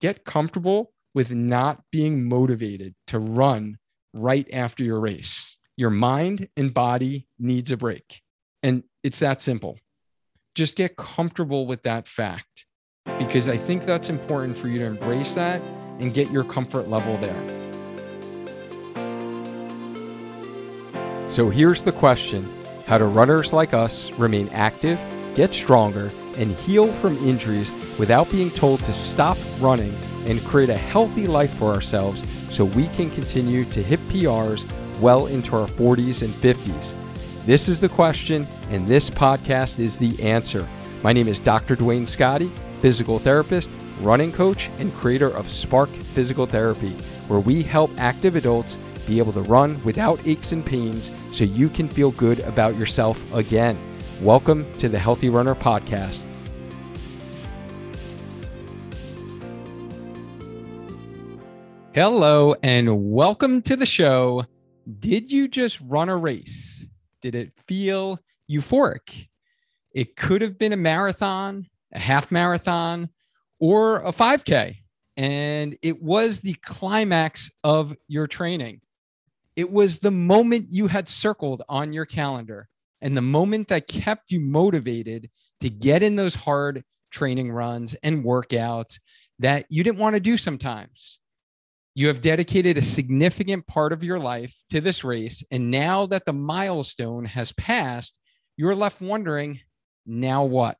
get comfortable with not being motivated to run right after your race. Your mind and body needs a break. And it's that simple. Just get comfortable with that fact because I think that's important for you to embrace that and get your comfort level there. So here's the question How do runners like us remain active, get stronger, and heal from injuries without being told to stop running and create a healthy life for ourselves so we can continue to hit PRs well into our 40s and 50s? This is the question, and this podcast is the answer. My name is Dr. Duane Scotti, physical therapist, running coach, and creator of Spark Physical Therapy, where we help active adults be able to run without aches and pains so you can feel good about yourself again. Welcome to the Healthy Runner Podcast. Hello, and welcome to the show. Did you just run a race? Did it feel euphoric? It could have been a marathon, a half marathon, or a 5K. And it was the climax of your training. It was the moment you had circled on your calendar and the moment that kept you motivated to get in those hard training runs and workouts that you didn't want to do sometimes. You have dedicated a significant part of your life to this race. And now that the milestone has passed, you're left wondering, now what?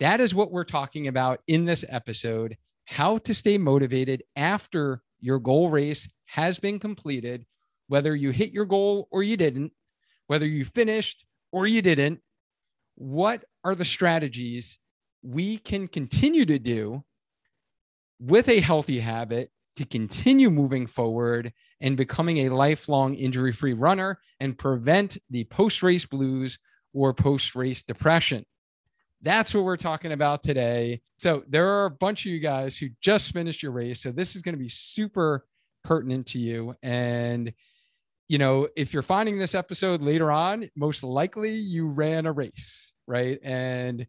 That is what we're talking about in this episode how to stay motivated after your goal race has been completed, whether you hit your goal or you didn't, whether you finished or you didn't. What are the strategies we can continue to do with a healthy habit to continue moving forward and becoming a lifelong injury free runner and prevent the post race blues or post race depression. That's what we're talking about today. So, there are a bunch of you guys who just finished your race. So, this is going to be super pertinent to you. And, you know, if you're finding this episode later on, most likely you ran a race, right? And,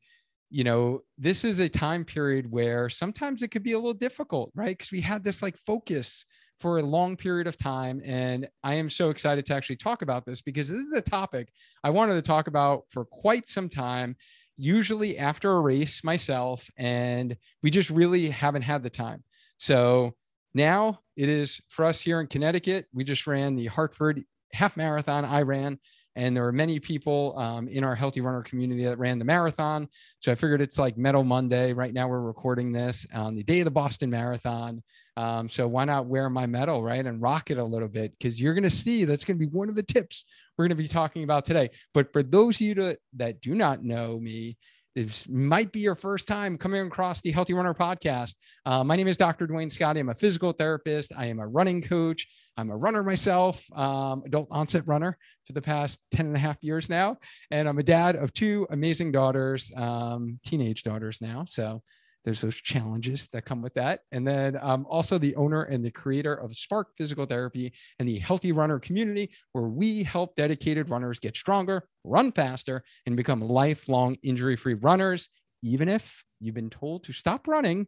you know, this is a time period where sometimes it could be a little difficult, right? Because we had this like focus for a long period of time. And I am so excited to actually talk about this because this is a topic I wanted to talk about for quite some time, usually after a race myself. And we just really haven't had the time. So now it is for us here in Connecticut. We just ran the Hartford half marathon. I ran and there were many people um, in our healthy runner community that ran the marathon. So I figured it's like Medal Monday. Right now, we're recording this on the day of the Boston Marathon. Um, so why not wear my medal, right, and rock it a little bit? Because you're going to see that's going to be one of the tips we're going to be talking about today. But for those of you to, that do not know me, this might be your first time coming across the Healthy Runner podcast. Uh, my name is Dr. Duane Scotti. I'm a physical therapist. I am a running coach. I'm a runner myself, um, adult onset runner for the past 10 and a half years now. And I'm a dad of two amazing daughters, um, teenage daughters now. So there's those challenges that come with that. And then um, also the owner and the creator of Spark Physical Therapy and the Healthy Runner community, where we help dedicated runners get stronger, run faster, and become lifelong injury free runners, even if you've been told to stop running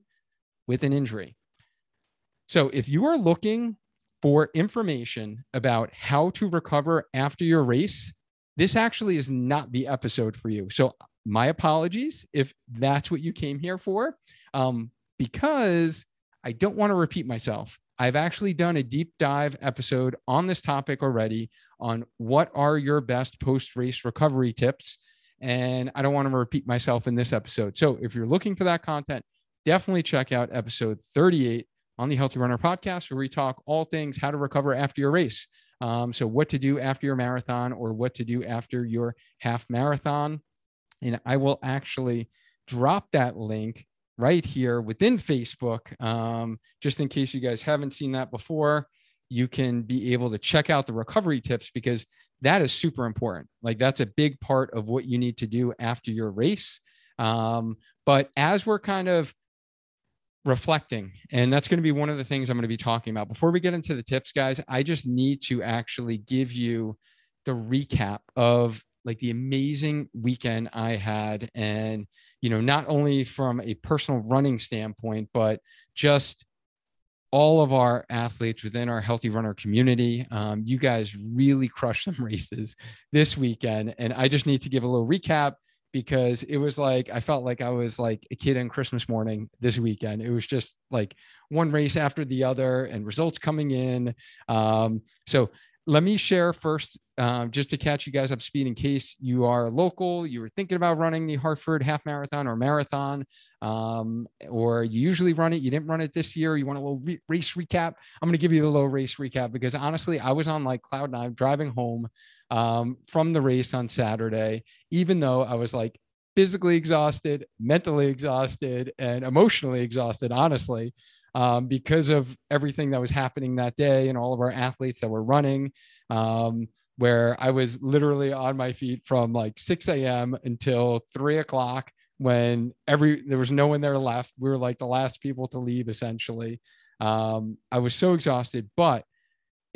with an injury. So if you are looking for information about how to recover after your race, this actually is not the episode for you. So my apologies if that's what you came here for, um, because I don't want to repeat myself. I've actually done a deep dive episode on this topic already on what are your best post race recovery tips. And I don't want to repeat myself in this episode. So if you're looking for that content, definitely check out episode 38 on the Healthy Runner podcast, where we talk all things how to recover after your race. Um, so, what to do after your marathon or what to do after your half marathon. And I will actually drop that link right here within Facebook. Um, just in case you guys haven't seen that before, you can be able to check out the recovery tips because that is super important. Like, that's a big part of what you need to do after your race. Um, but as we're kind of reflecting, and that's going to be one of the things I'm going to be talking about. Before we get into the tips, guys, I just need to actually give you the recap of like the amazing weekend I had. And, you know, not only from a personal running standpoint, but just all of our athletes within our healthy runner community. Um, you guys really crushed some races this weekend. And I just need to give a little recap because it was like I felt like I was like a kid on Christmas morning this weekend. It was just like one race after the other and results coming in. Um, so let me share first, um, just to catch you guys up speed in case you are local, you were thinking about running the Hartford half marathon or marathon, um, or you usually run it, you didn't run it this year, you want a little re- race recap. I'm going to give you the little race recap because honestly, I was on like cloud nine driving home um, from the race on Saturday, even though I was like physically exhausted, mentally exhausted, and emotionally exhausted, honestly um, because of everything that was happening that day and all of our athletes that were running. Um, where I was literally on my feet from like 6 a.m. until three o'clock when every there was no one there left. We were like the last people to leave essentially. Um, I was so exhausted, but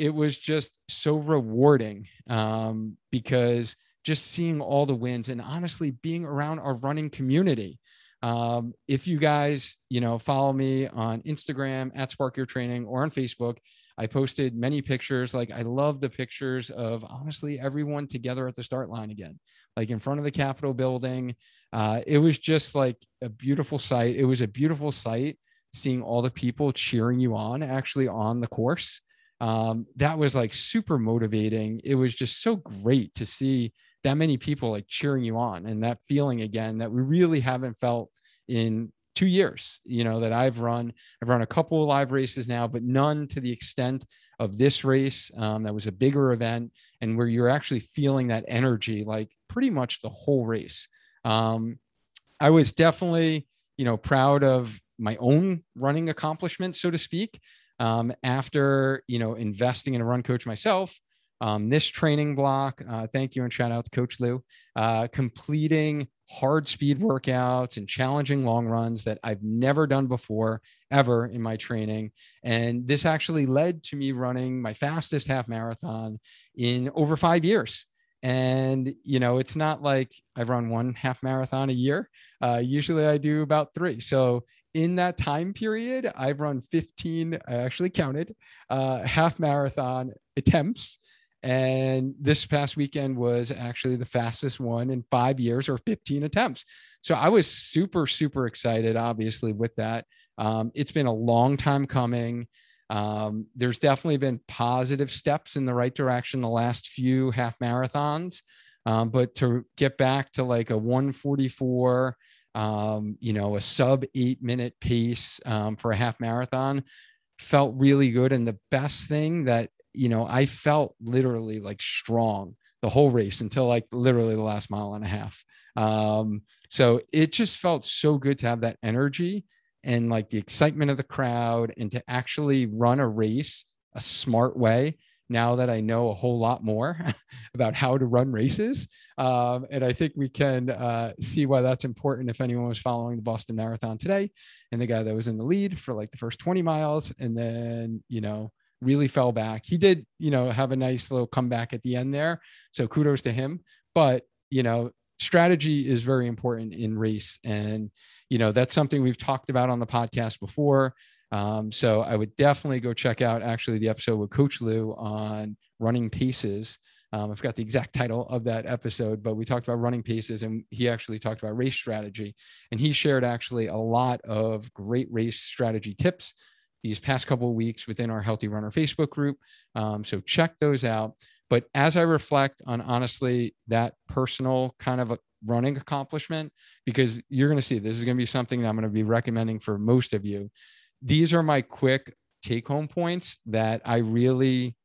it was just so rewarding um, because just seeing all the wins and honestly being around our running community. Um, if you guys, you know, follow me on Instagram at Spark Your Training or on Facebook, I posted many pictures. Like I love the pictures of honestly everyone together at the start line again, like in front of the Capitol building. Uh, it was just like a beautiful sight. It was a beautiful sight seeing all the people cheering you on actually on the course. Um, that was like super motivating. It was just so great to see that many people like cheering you on and that feeling again that we really haven't felt in two years you know that i've run. I've run a couple of live races now but none to the extent of this race um, that was a bigger event and where you're actually feeling that energy like pretty much the whole race. Um, i was definitely you know proud of my own running accomplishment so to speak um, after you know investing in a run coach myself um, this training block, uh, thank you and shout out to Coach Lou, uh, completing hard speed workouts and challenging long runs that I've never done before ever in my training. And this actually led to me running my fastest half marathon in over five years. And, you know, it's not like I've run one half marathon a year. Uh, usually I do about three. So in that time period, I've run 15, I actually counted uh, half marathon attempts and this past weekend was actually the fastest one in five years or 15 attempts. So I was super, super excited, obviously, with that. Um, it's been a long time coming. Um, there's definitely been positive steps in the right direction the last few half marathons. Um, but to get back to like a 144, um, you know, a sub eight minute pace um, for a half marathon felt really good. And the best thing that you know, I felt literally like strong the whole race until like literally the last mile and a half. Um, so it just felt so good to have that energy and like the excitement of the crowd and to actually run a race a smart way now that I know a whole lot more about how to run races. Um, and I think we can uh, see why that's important if anyone was following the Boston Marathon today and the guy that was in the lead for like the first 20 miles and then, you know, really fell back. He did, you know, have a nice little comeback at the end there. So kudos to him. But, you know, strategy is very important in race. And, you know, that's something we've talked about on the podcast before. Um, so I would definitely go check out actually the episode with Coach Lou on running paces. Um, I forgot the exact title of that episode, but we talked about running paces and he actually talked about race strategy. And he shared actually a lot of great race strategy tips these past couple of weeks within our Healthy Runner Facebook group. Um, so check those out. But as I reflect on honestly that personal kind of running accomplishment, because you're going to see this is going to be something that I'm going to be recommending for most of you. These are my quick take home points that I really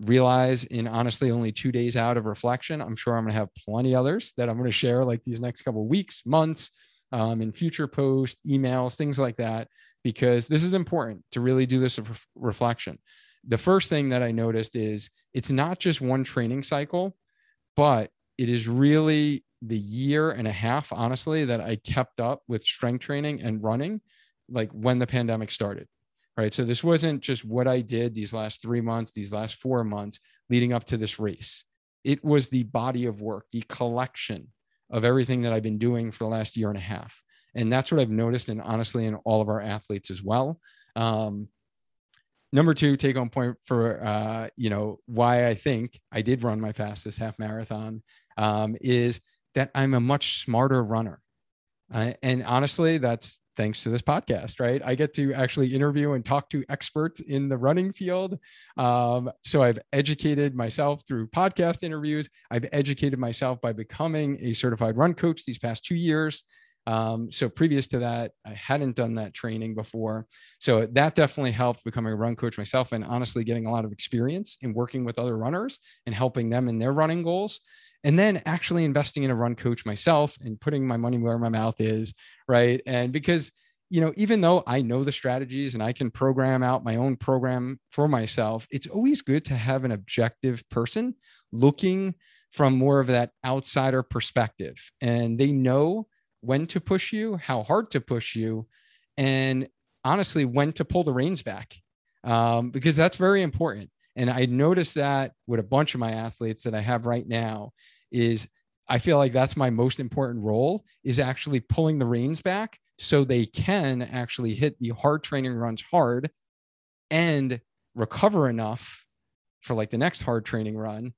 realize in honestly only two days out of reflection. I'm sure I'm going to have plenty others that I'm going to share like these next couple weeks, months, um, in future posts, emails, things like that, because this is important to really do this reflection. The first thing that I noticed is it's not just one training cycle, but it is really the year and a half, honestly, that I kept up with strength training and running, like when the pandemic started. Right. So this wasn't just what I did these last three months, these last four months leading up to this race It was the body of work, the collection of everything that I've been doing for the last year and a half. And that's what I've noticed, and honestly, in all of our athletes as well. Um, number two take home point for uh, you know why I think I did run my fastest half marathon um, is that I'm a much smarter runner. Uh, and honestly, that's thanks to this podcast, right? I get to actually interview and talk to experts in the running field. Um, so I've educated myself through podcast interviews. I've educated myself by becoming a certified run coach these past two years. Um, so previous to that, I hadn't done that training before. So that definitely helped becoming a run coach myself and honestly getting a lot of experience in working with other runners and helping them in their running goals. And then actually investing in a run coach myself and putting my money where my mouth is. Right. And because, you know, even though I know the strategies and I can program out my own program for myself, it's always good to have an objective person looking from more of that outsider perspective. And they know when to push you, how hard to push you, and honestly, when to pull the reins back, um, because that's very important. And I noticed that with a bunch of my athletes that I have right now is I feel like that's my most important role is actually pulling the reins back so they can actually hit the hard training runs hard and recover enough for like the next hard training run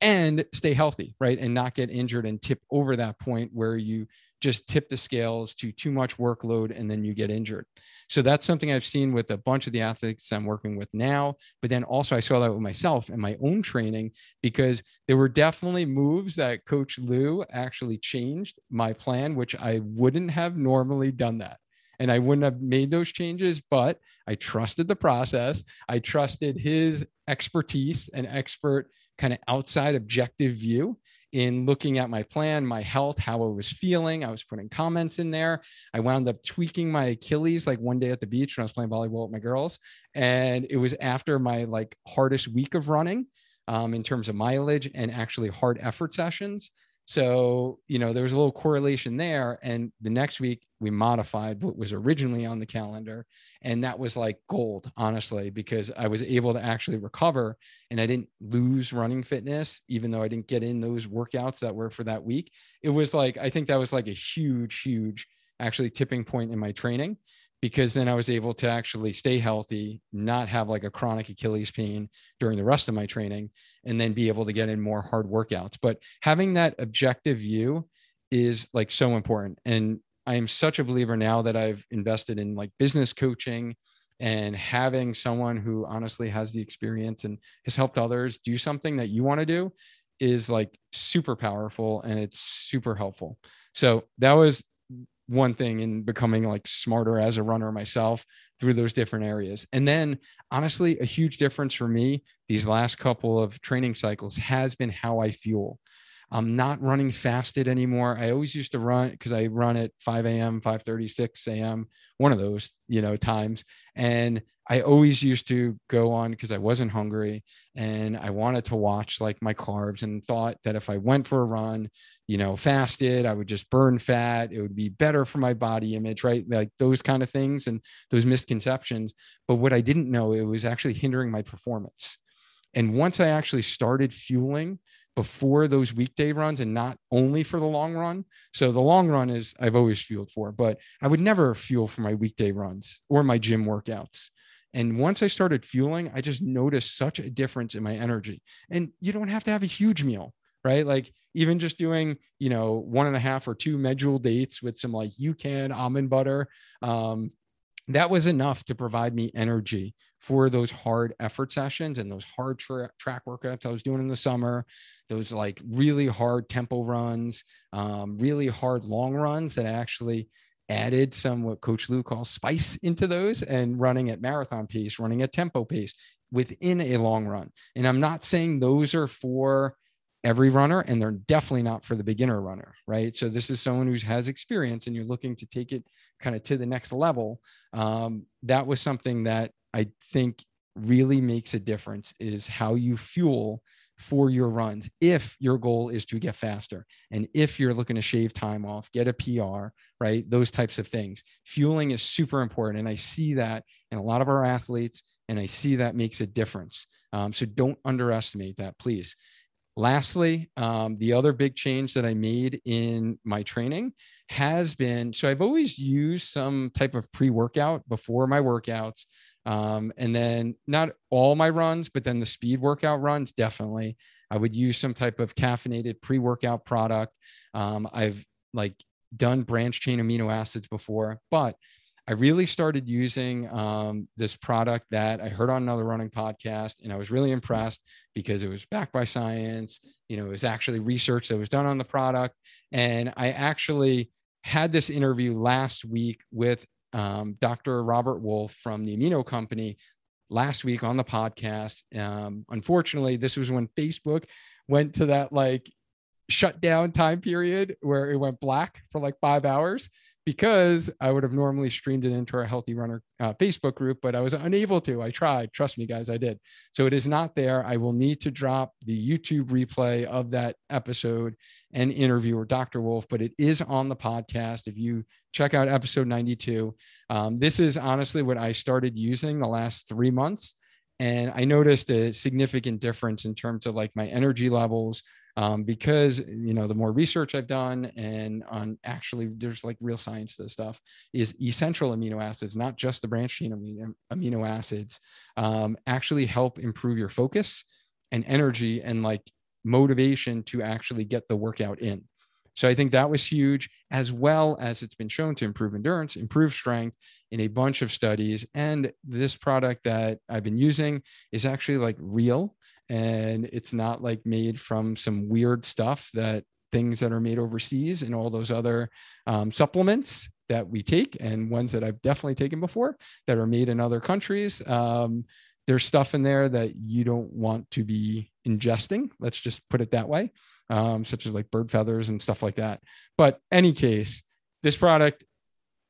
and stay healthy, right? And not get injured and tip over that point where you just tip the scales to too much workload and then you get injured. So that's something I've seen with a bunch of the athletes I'm working with now. But then also, I saw that with myself and my own training because there were definitely moves that Coach Lou actually changed my plan, which I wouldn't have normally done that. And I wouldn't have made those changes, but I trusted the process. I trusted his expertise and expert kind of outside objective view in looking at my plan, my health, how I was feeling. I was putting comments in there. I wound up tweaking my Achilles like one day at the beach when I was playing volleyball with my girls. And it was after my like hardest week of running um, in terms of mileage and actually hard effort sessions. So, you know, there was a little correlation there. And the next week we modified what was originally on the calendar. And that was like gold, honestly, because I was able to actually recover and I didn't lose running fitness, even though I didn't get in those workouts that were for that week. It was like, I think that was like a huge, huge actually tipping point in my training because then I was able to actually stay healthy, not have like a chronic Achilles pain during the rest of my training, and then be able to get in more hard workouts. But having that objective view is like so important. And I am such a believer now that I've invested in like business coaching and having someone who honestly has the experience and has helped others do something that you want to do is like super powerful and it's super helpful. So that was one thing in becoming like smarter as a runner myself through those different areas. And then honestly, a huge difference for me these last couple of training cycles has been how I fuel. I'm not running fasted anymore. I always used to run because I run at 5 a.m., 5 36 a.m., one of those, you know, times. And I always used to go on because I wasn't hungry and I wanted to watch like my carbs and thought that if I went for a run, you know, fasted, I would just burn fat. It would be better for my body image, right? Like those kind of things and those misconceptions. But what I didn't know, it was actually hindering my performance. And once I actually started fueling before those weekday runs and not only for the long run. So the long run is I've always fueled for, but I would never fuel for my weekday runs or my gym workouts. And once I started fueling, I just noticed such a difference in my energy. And you don't have to have a huge meal, right? Like even just doing, you know, one and a half or two medjool dates with some like you can almond butter. Um, that was enough to provide me energy for those hard effort sessions and those hard tra- track workouts I was doing in the summer, those like really hard tempo runs, um, really hard long runs that I actually added some what Coach Lou calls spice into those and running at marathon pace, running at tempo pace within a long run. And I'm not saying those are for every runner and they're definitely not for the beginner runner, right? So this is someone who has experience and you're looking to take it kind of to the next level. Um, that was something that I think really makes a difference is how you fuel for your runs. If your goal is to get faster and if you're looking to shave time off get a pr right? Those types of things. Fueling is super important and i see that in a lot of our athletes and i see that makes a difference. Um, so don't underestimate that please lastly, um, the other big change that I made in my training has been so I've always used some type of pre workout before my workouts. Um, and then not all my runs, but then the speed workout runs, definitely. I would use some type of caffeinated pre workout product. Um, I've like done branch chain amino acids before, but I really started using um, this product that I heard on another running podcast, and I was really impressed because it was backed by science. You know, it was actually research that was done on the product, and I actually had this interview last week with um, Dr. Robert Wolfe from the Amino Company last week on the podcast. Um, unfortunately, this was when Facebook went to that like shutdown time period where it went black for like five hours because I would have normally streamed it into our Healthy Runner uh, Facebook group, but I was unable to. I tried. Trust me, guys, I did. So it is not there. I will need to drop the YouTube replay of that episode and interview with Dr. Wolfe, but it is on the podcast. If you check out episode 92, um, this is honestly what I started using the last three months. And I noticed a significant difference in terms of like my energy levels, um, because you know the more research I've done and on actually there's like real science to this stuff is essential amino acids, not just the branch chain amino, amino acids, um, actually help improve your focus and energy and like motivation to actually get the workout in. So I think that was huge, as well as it's been shown to improve endurance, improve strength in a bunch of studies. And this product that I've been using is actually like real and it's not like made from some weird stuff that things that are made overseas and all those other um, supplements that we take and ones that I've definitely taken before that are made in other countries. Um, there's stuff in there that you don't want to be ingesting. Let's just put it that way, um, such as like bird feathers and stuff like that. But any case, this product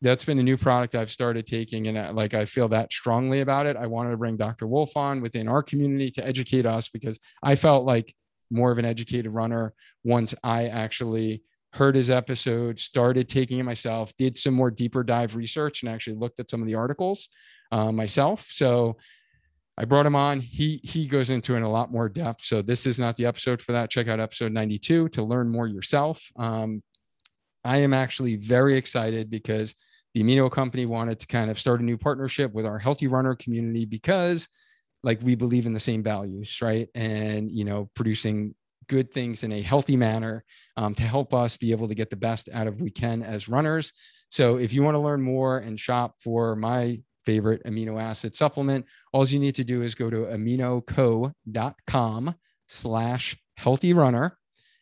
that's been a new product I've started taking, and uh, like I feel that strongly about it. I wanted to bring Dr. Wolfe on within our community to educate us because I felt like more of an educated runner once I actually heard his episode, started taking it myself, did some more deeper dive research, and actually looked at some of the articles uh, myself. So I brought him on. He he goes into it in a lot more depth. So this is not the episode for that. Check out episode 92 to learn more yourself. Um, I am actually very excited because the amino company wanted to kind of start a new partnership with our healthy runner community because like we believe in the same values right? And you know producing good things in a healthy manner um, to help us be able to get the best out of we can as runners. So if you want to learn more and shop for my favorite amino acid supplement all you need to do is go to aminoco.com slash healthy runner.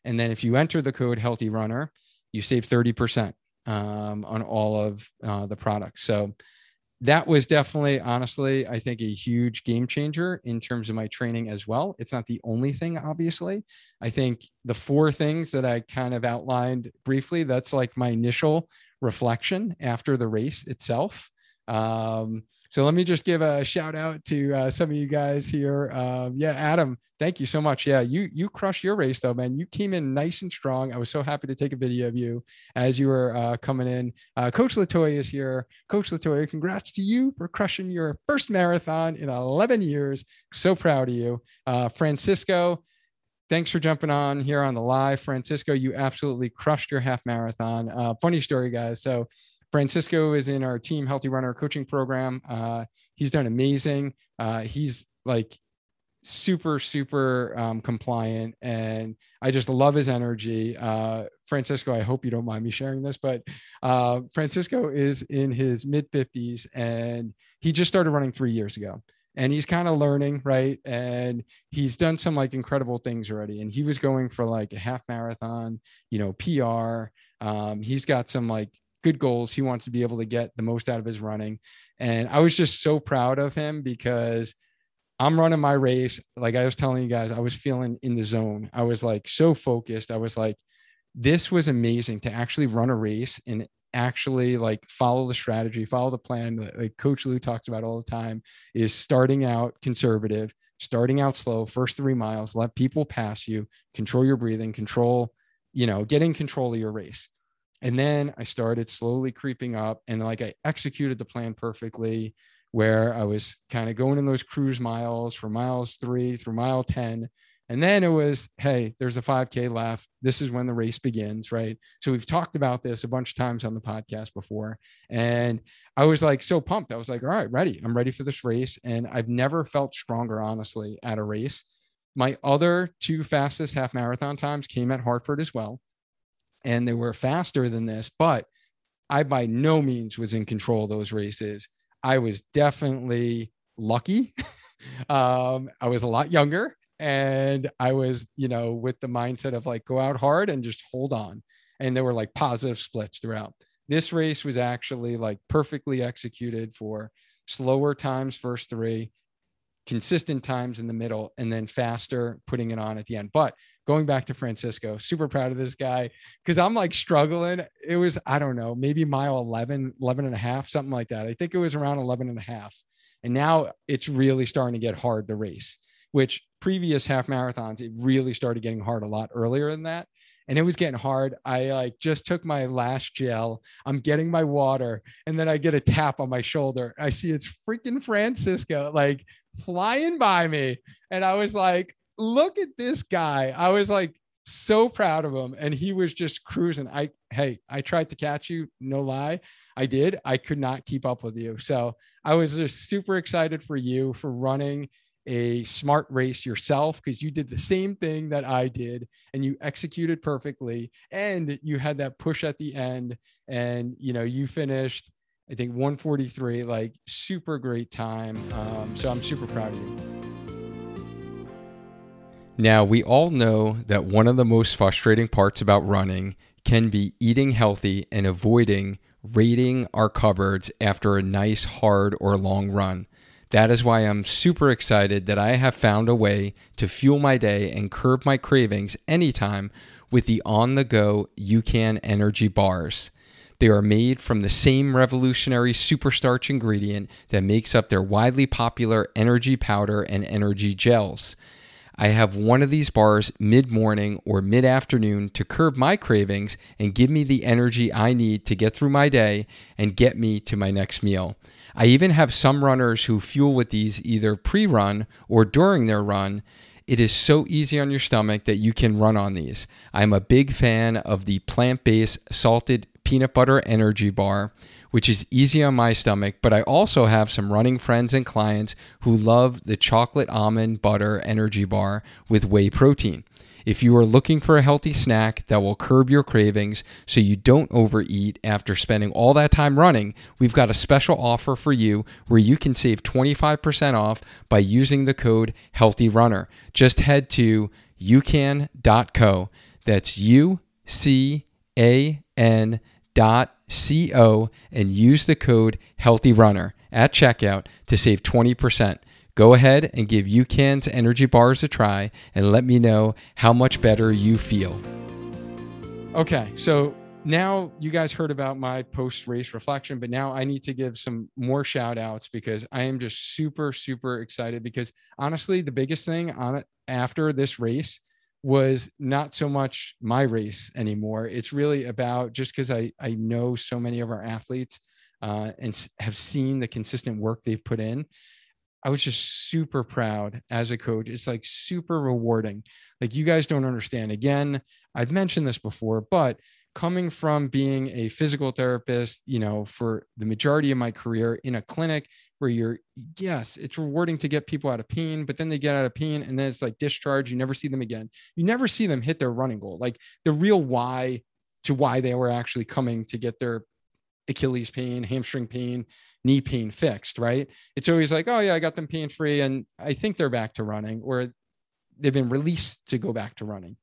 And then if you enter the code healthy runner you save 30% um, on all of uh, the products. So that was definitely, honestly, I think a huge game changer in terms of my training as well. It's not the only thing, obviously. I think the four things that I kind of outlined briefly, that's like my initial reflection after the race itself. Um, so let me just give a shout out to uh, some of you guys here. Um, yeah, Adam, thank you so much. Yeah, you you crushed your race though, man. You came in nice and strong. I was so happy to take a video of you as you were uh, coming in. Uh, Coach Latoya is here. Coach Latoya, congrats to you for crushing your first marathon in 11 years. So proud of you, uh, Francisco. Thanks for jumping on here on the live, Francisco. You absolutely crushed your half marathon. Uh, funny story, guys. So Francisco is in our team healthy runner coaching program. Uh, he's done amazing. Uh, he's like super, super um, compliant, and I just love his energy. Uh, Francisco, I hope you don't mind me sharing this, but uh, Francisco is in his mid 50s and he just started running three years ago and he's kind of learning right and he's done some like incredible things already and he was going for like a half marathon you know pr um, he's got some like good goals. He wants to be able to get the most out of his running. And I was just so proud of him because I'm running my race. Like I was telling you guys, I was feeling in the zone. I was like so focused. I was like, this was amazing to actually run a race and actually like follow the strategy, follow the plan that like Coach Lou talks about all the time is starting out conservative, starting out slow, first three miles, let people pass you, control your breathing, control, you know, getting control of your race. And then I started slowly creeping up and like I executed the plan perfectly where I was kind of going in those cruise miles for miles three through mile 10. And then it was, hey, there's a 5K left. This is when the race begins, right? So we've talked about this a bunch of times on the podcast before. And I was like so pumped. I was like, all right, ready. I'm ready for this race. And I've never felt stronger, honestly, at a race. My other two fastest half marathon times came at Hartford as well. And they were faster than this, but I by no means was in control of those races. I was definitely lucky. um, I was a lot younger and I was, you know, with the mindset of like go out hard and just hold on. And there were like positive splits throughout. This race was actually like perfectly executed for slower times first three, consistent times in the middle, and then faster putting it on at the end. But going back to Francisco, super proud of this guy because I'm like struggling. It was, I don't know, maybe mile 11, 11 and a half, something like that. I think it was around 11 and a half. And now it's really starting to get hard, the race which previous half marathons, it really started getting hard a lot earlier than that. And it was getting hard. I like just took my last gel. I'm getting my water, and then I get a tap on my shoulder. I see it's freaking Francisco like flying by me. And I was like, look at this guy. I was like so proud of him. And he was just cruising. I hey, I tried to catch you, no lie. I did. I could not keep up with you. So I was just super excited for you for running a smart race yourself because you did the same thing that I did and you executed perfectly and you had that push at the end and you know you finished I think 143 like super great time um, so I'm super proud of you. Now we all know that one of the most frustrating parts about running can be eating healthy and avoiding raiding our cupboards after a nice hard or long run. That is why I'm super excited that I have found a way to fuel my day and curb my cravings anytime with the on the go UCAN energy bars. They are made from the same revolutionary superstarch ingredient that makes up their widely popular energy powder and energy gels. I have one of these bars mid morning or mid afternoon to curb my cravings and give me the energy I need to get through my day and get me to my next meal. I even have some runners who fuel with these either pre run or during their run. It is so easy on your stomach that you can run on these. I'm a big fan of the plant based salted peanut butter energy bar, which is easy on my stomach, but I also have some running friends and clients who love the chocolate almond butter energy bar with whey protein. If you are looking for a healthy snack that will curb your cravings so you don't overeat after spending all that time running, we've got a special offer for you where you can save 25% off by using the code HEALTHYRUNNER. Just head to ucan.co. That's U C A N dot co and use the code HEALTHYRUNNER at checkout to save 20%. Go ahead and give UCAN's energy bars a try and let me know how much better you feel. Okay, so now you guys heard about my post race reflection, but now I need to give some more shout outs because I am just super, super excited. Because honestly, the biggest thing on it after this race was not so much my race anymore. It's really about just because I, I know so many of our athletes uh, and have seen the consistent work they've put in I was just super proud as a coach. It's like super rewarding. Like you guys don't understand. Again, I've mentioned this before, but coming from being a physical therapist, you know, for the majority of my career in a clinic where you're, yes, it's rewarding to get people out of pain, but then they get out of pain and then it's like discharge. You never see them again. You never see them hit their running goal. Like the real why to why they were actually coming to get their Achilles pain, hamstring pain, knee pain fixed, right? It's always like, oh yeah, I got them pain free, and I think they're back to running, or they've been released to go back to running.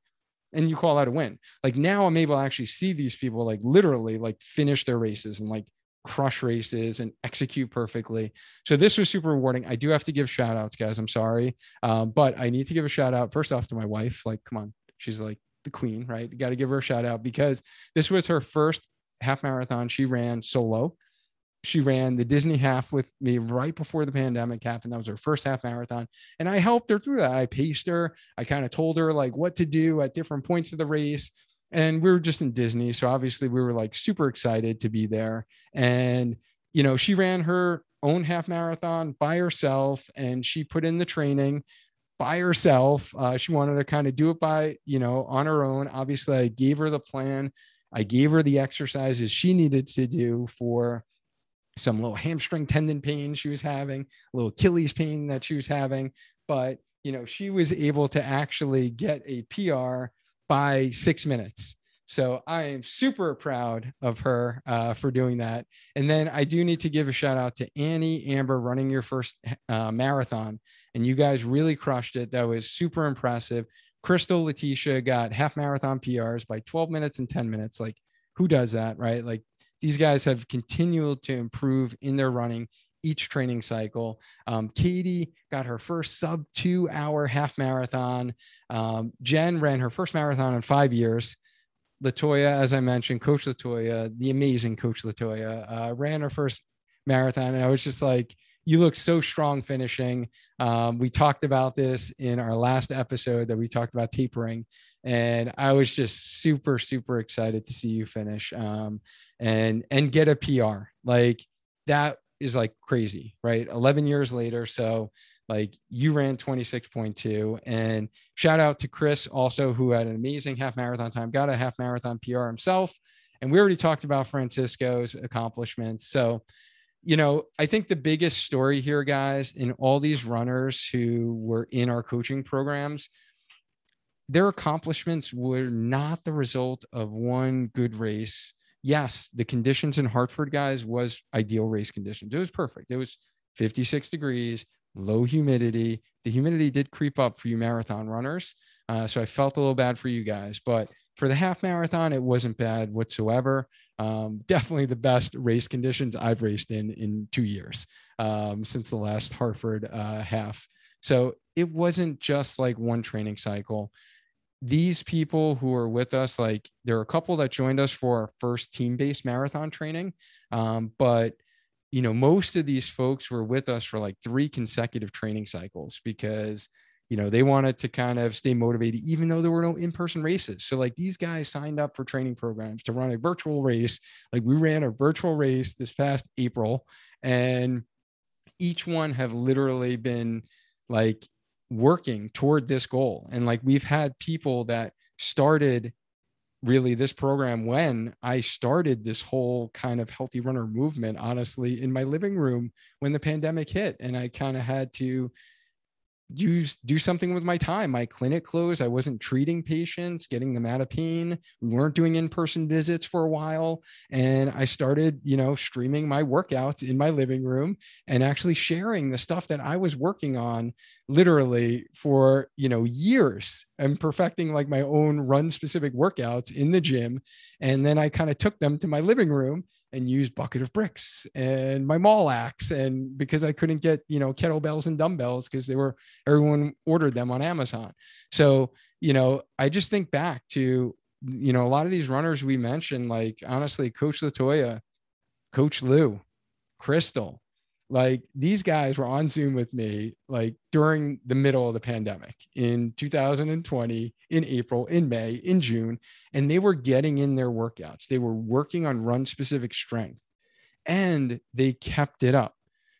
And you call that a win. Like now I'm able to actually see these people like literally like finish their races and like crush races and execute perfectly. So this was super rewarding. I do have to give shout outs, guys. I'm sorry. Um, but I need to give a shout out first off to my wife. Like, come on. She's like the queen, right? You got to give her a shout out because this was her first half marathon she ran solo. She ran the Disney half with me right before the pandemic happened. And that was her first half marathon. And I helped her through that. I paced her. I kind of told her like what to do at different points of the race. And we were just in Disney. So obviously we were like super excited to be there. And, you know, she ran her own half marathon by herself and she put in the training by herself. Uh, she wanted to kind of do it by, you know, on her own. Obviously, I gave her the plan. I gave her the exercises she needed to do for some little hamstring tendon pain she was having, a little Achilles pain that she was having. But, you know, she was able to actually get a PR by six minutes. So I am super proud of her uh, for doing that. And then I do need to give a shout out to Annie Amber running your first uh, marathon. And you guys really crushed it. That was super impressive. Crystal Letitia got half marathon PRs by 12 minutes and 10 minutes. Like, who does that, right? Like, these guys have continued to improve in their running each training cycle. Um, Katie got her first sub two hour half marathon. Um, Jen ran her first marathon in five years. Latoya, as I mentioned, Coach Latoya, the amazing Coach Latoya, uh, ran her first marathon. And I was just like, you look so strong finishing. Um, we talked about this in our last episode that we talked about tapering. And I was just super, super excited to see you finish um, and and get a PR. Like that is like crazy, right? 11 years later. So like you ran 26.2 and shout out to Chris also who had an amazing half marathon time, got a half marathon PR himself. And we already talked about Francisco's accomplishments. So, you know, I think the biggest story here, guys, in all these runners who were in our coaching programs, their accomplishments were not the result of one good race. Yes, the conditions in Hartford, guys, was ideal race conditions. It was perfect. It was 56 degrees low humidity. The humidity did creep up for you marathon runners. Uh, so I felt a little bad for you guys, but for the half marathon, it wasn't bad whatsoever. Um, definitely the best race conditions I've raced in in two years um, since the last Hartford uh, half. So it wasn't just like one training cycle. These people who are with us, like there are a couple that joined us for our first team based marathon training, um, but you know, most of these folks were with us for like three consecutive training cycles because, you know, they wanted to kind of stay motivated, even though there were no in person races. So, like, these guys signed up for training programs to run a virtual race. Like, we ran a virtual race this past April, and each one have literally been like working toward this goal. And like, we've had people that started really this program when I started this whole kind of healthy runner movement, honestly, in my living room when the pandemic hit. And I kind of had to use do something with my time. My clinic closed. I wasn't treating patients getting them out of pain. We weren't doing in-person visits for a while. And i started you know streaming my workouts in my living room and actually sharing the stuff that i was working on literally for you know years and perfecting like my own run specific workouts in the gym. And then i kind of took them to my living room and use bucket of bricks and my mall axe and because i couldn't get you know kettlebells and dumbbells because they were everyone ordered them on amazon. So you know i just think back to you know a lot of these runners we mentioned like honestly coach latoya coach lou crystal like these guys were on zoom with me like during the middle of the pandemic in 2020 in april in may in june and they were getting in their workouts. They were working on run specific strength and they kept it up.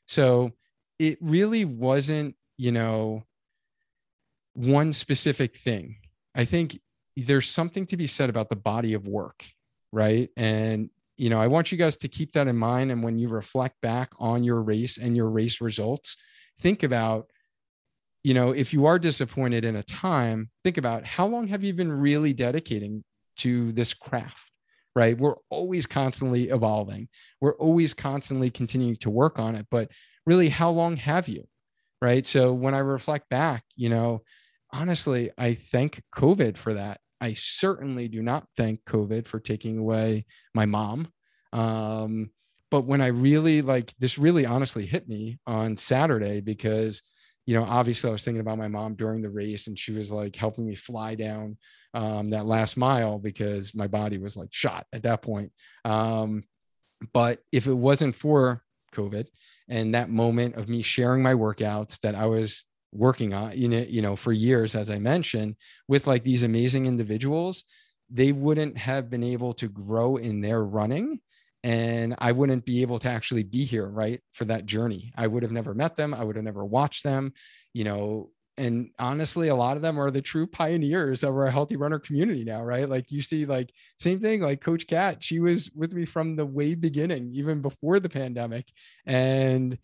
So it really wasn't you know one specific thing. I think there's something to be said about the body of work right? And you know, I want you guys to keep that in mind. And when you reflect back on your race and your race results, think about, you know, if you are disappointed in a time, think about how long have you been really dedicating to this craft, right? We're always constantly evolving, we're always constantly continuing to work on it. But really, how long have you, right? So when I reflect back, you know, honestly, I thank COVID for that. I certainly do not thank COVID for taking away my mom. Um, but when I really like this, really honestly hit me on Saturday because, you know, obviously I was thinking about my mom during the race and she was like helping me fly down um, that last mile because my body was like shot at that point. Um, but if it wasn't for COVID and that moment of me sharing my workouts that I was working on you know you know for years as i mentioned with like these amazing individuals they wouldn't have been able to grow in their running and i wouldn't be able to actually be here right for that journey i would have never met them i would have never watched them you know and honestly, a lot of them are the true pioneers of our healthy runner community now, right? Like you see, like same thing, like Coach Cat, she was with me from the way beginning, even before the pandemic. And,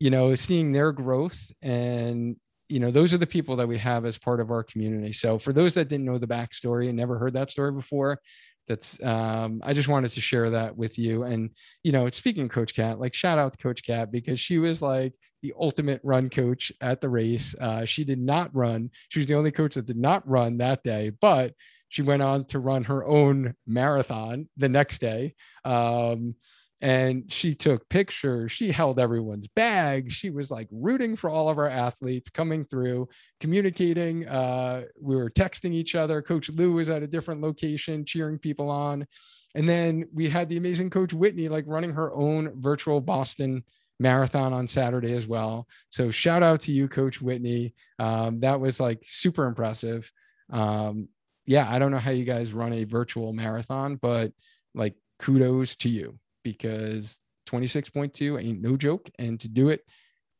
you know, seeing their growth and you know, those are the people that we have as part of our community. So for those that didn't know the backstory and never heard that story before, that's um, I just wanted to share that with you. And you know, speaking Coach Cat, like shout out to Coach Cat because she was like the ultimate run coach at the race. Uh, she did not run. She was the only coach that did not run that day, but she went on to run her own marathon the next day. Um, and she took pictures she held everyone's bags she was like rooting for all of our athletes coming through communicating uh, we were texting each other coach lou was at a different location cheering people on and then we had the amazing coach whitney like running her own virtual boston marathon on saturday as well. So shout out to you coach whitney. Um, that was like super impressive. Um, yeah i don't know how you guys run a virtual marathon but like kudos to you because 26.2 ain't no joke. And to do it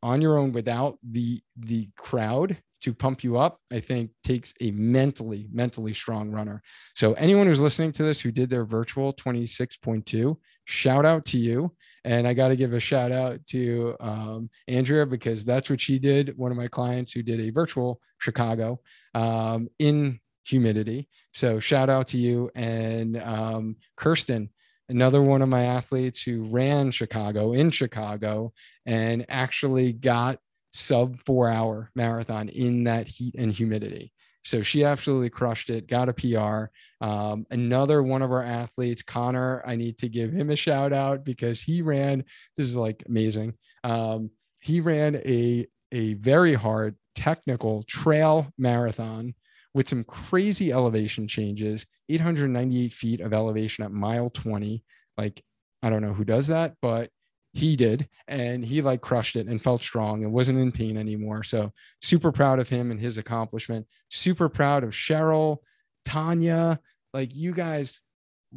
on your own without the the crowd to pump you up, I think takes a mentally, mentally strong runner. So anyone who's listening to this who did their virtual 26.2, shout out to you. And I got to give a shout out to um, Andrea because that's what she did. One of my clients who did a virtual Chicago um, in humidity. So shout out to you and um, Kirsten another one of my athletes who ran Chicago in Chicago and actually got sub four hour marathon in that heat and humidity. So she absolutely crushed it, got a PR. Um, another one of our athletes, Connor, I need to give him a shout out because he ran, this is like amazing. Um, he ran a, a very hard technical trail marathon with some crazy elevation changes 898 feet of elevation at mile 20 like i don't know who does that but he did and he like crushed it and felt strong and wasn't in pain anymore. So super proud of him and his accomplishment. Super proud of cheryl tanya like you guys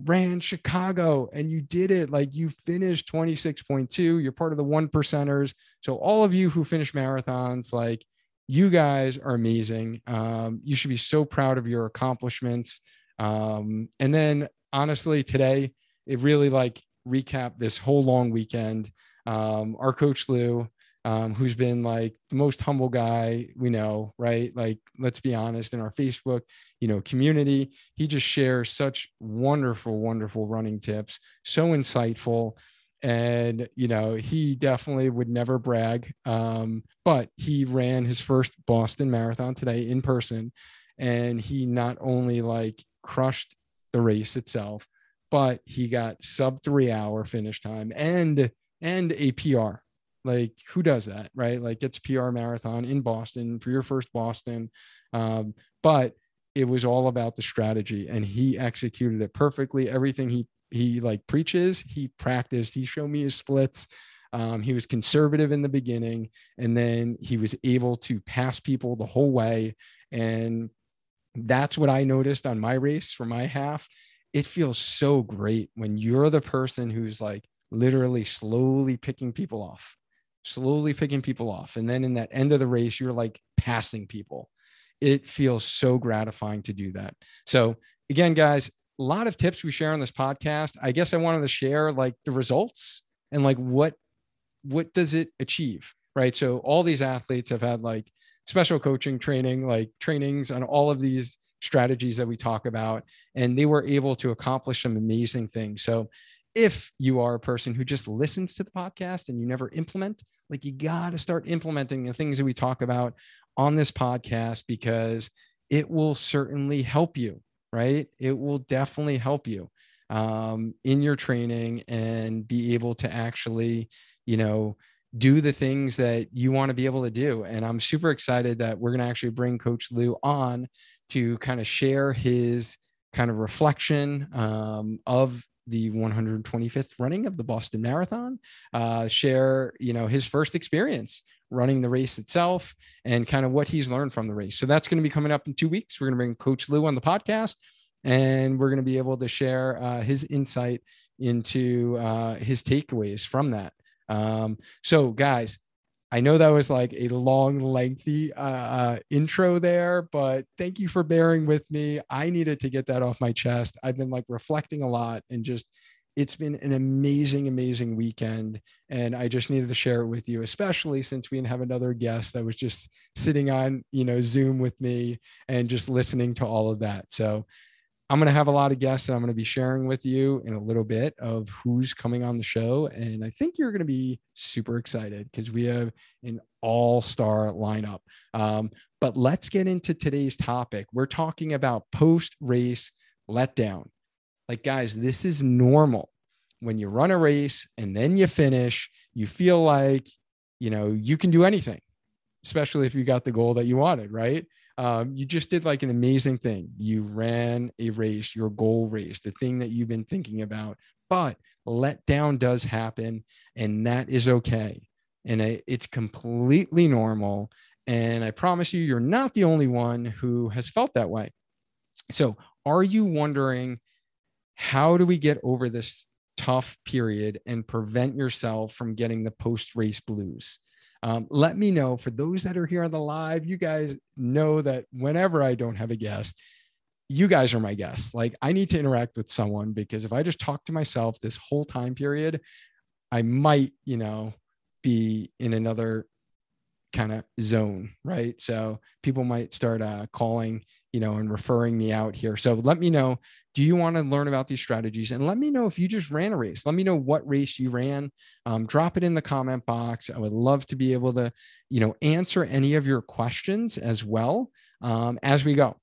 ran chicago and you did it. Like you finished 26.2 you're part of the one percenters. So all of you who finish marathons like you guys are amazing. Um, you should be so proud of your accomplishments. Um, and then honestly, today it really like recap this whole long weekend. Um, our coach Lou, um, who's been like the most humble guy we know, right? Like, let's be honest, in our Facebook, you know, community, he just shares such wonderful, wonderful running tips, so insightful and you know he definitely would never brag um, but he ran his first boston marathon today in person and he not only like crushed the race itself but he got sub three hour finish time and and a pr like who does that right? Like gets pr marathon in boston for your first boston um, but it was all about the strategy and he executed it perfectly. Everything he he like preaches he practiced he showed me his splits. Um, he was conservative in the beginning and then he was able to pass people the whole way. And that's what i noticed on my race for my half. It feels so great when you're the person who's like literally slowly picking people off slowly picking people off. And then in that end of the race you're like passing people. It feels so gratifying to do that. So again guys a lot of tips we share on this podcast. I guess I wanted to share like the results and like what what does it achieve, right? So all these athletes have had like special coaching training, like trainings on all of these strategies that we talk about, and they were able to accomplish some amazing things. So if you are a person who just listens to the podcast and you never implement, like you got to start implementing the things that we talk about on this podcast because it will certainly help you right? It will definitely help you um, in your training and be able to actually, you know, do the things that you want to be able to do. And I'm super excited that we're going to actually bring Coach Lou on to kind of share his kind of reflection um, of the 125th running of the Boston Marathon, uh, share you know his first experience running the race itself and kind of what he's learned from the race. So that's going to be coming up in two weeks. We're going to bring Coach Lou on the podcast, and we're going to be able to share uh, his insight into uh, his takeaways from that. Um, so, guys, I know that was like a long, lengthy uh, uh, intro there, but thank you for bearing with me. I needed to get that off my chest. I've been like reflecting a lot and just, it's been an amazing, amazing weekend. And I just needed to share it with you, especially since we didn't have another guest that was just sitting on, you know, Zoom with me and just listening to all of that. So I'm going to have a lot of guests that I'm going to be sharing with you in a little bit of who's coming on the show. And I think you're going to be super excited because we have an all star lineup. Um, but let's get into today's topic. We're talking about post race letdown. Like, guys, this is normal. When you run a race and then you finish, you feel like, you know, you can do anything, especially if you got the goal that you wanted, right? um, you just did like an amazing thing. You ran a race, your goal race, the thing that you've been thinking about. But letdown does happen, and that is okay. And it's completely normal. And I promise you, you're not the only one who has felt that way. So, are you wondering how do we get over this tough period and prevent yourself from getting the post race blues? Um, let me know for those that are here on the live. You guys know that whenever I don't have a guest, you guys are my guests. Like I need to interact with someone because if I just talk to myself this whole time period, I might, you know, be in another kind of zone, right? So people might start uh, calling, you know, and referring me out here. So let me know. Do you want to learn about these strategies? And let me know if you just ran a race. Let me know what race you ran. Um, drop it in the comment box. I would love to be able to, you know, answer any of your questions as well um, as we go.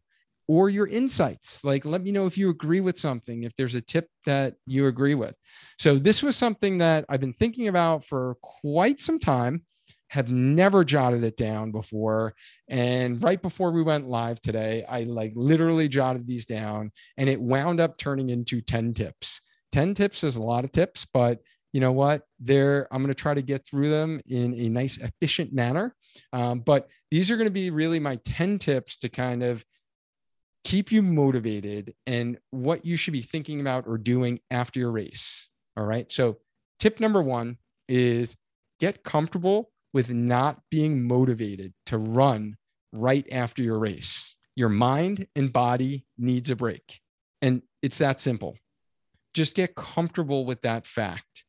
Or your insights. Like, let me know if you agree with something, if there's a tip that you agree with. So, this was something that I've been thinking about for quite some time have never jotted it down before. And right before we went live today, I like literally jotted these down and it wound up turning into 10 tips. 10 tips is a lot of tips, but you know what? There, I'm going to try to get through them in a nice, efficient manner. Um, but these are going to be really my 10 tips to kind of keep you motivated and what you should be thinking about or doing after your race. All right. So, tip number one is get comfortable with not being motivated to run right after your race. Your mind and body needs a break. And it's that simple. Just get comfortable with that fact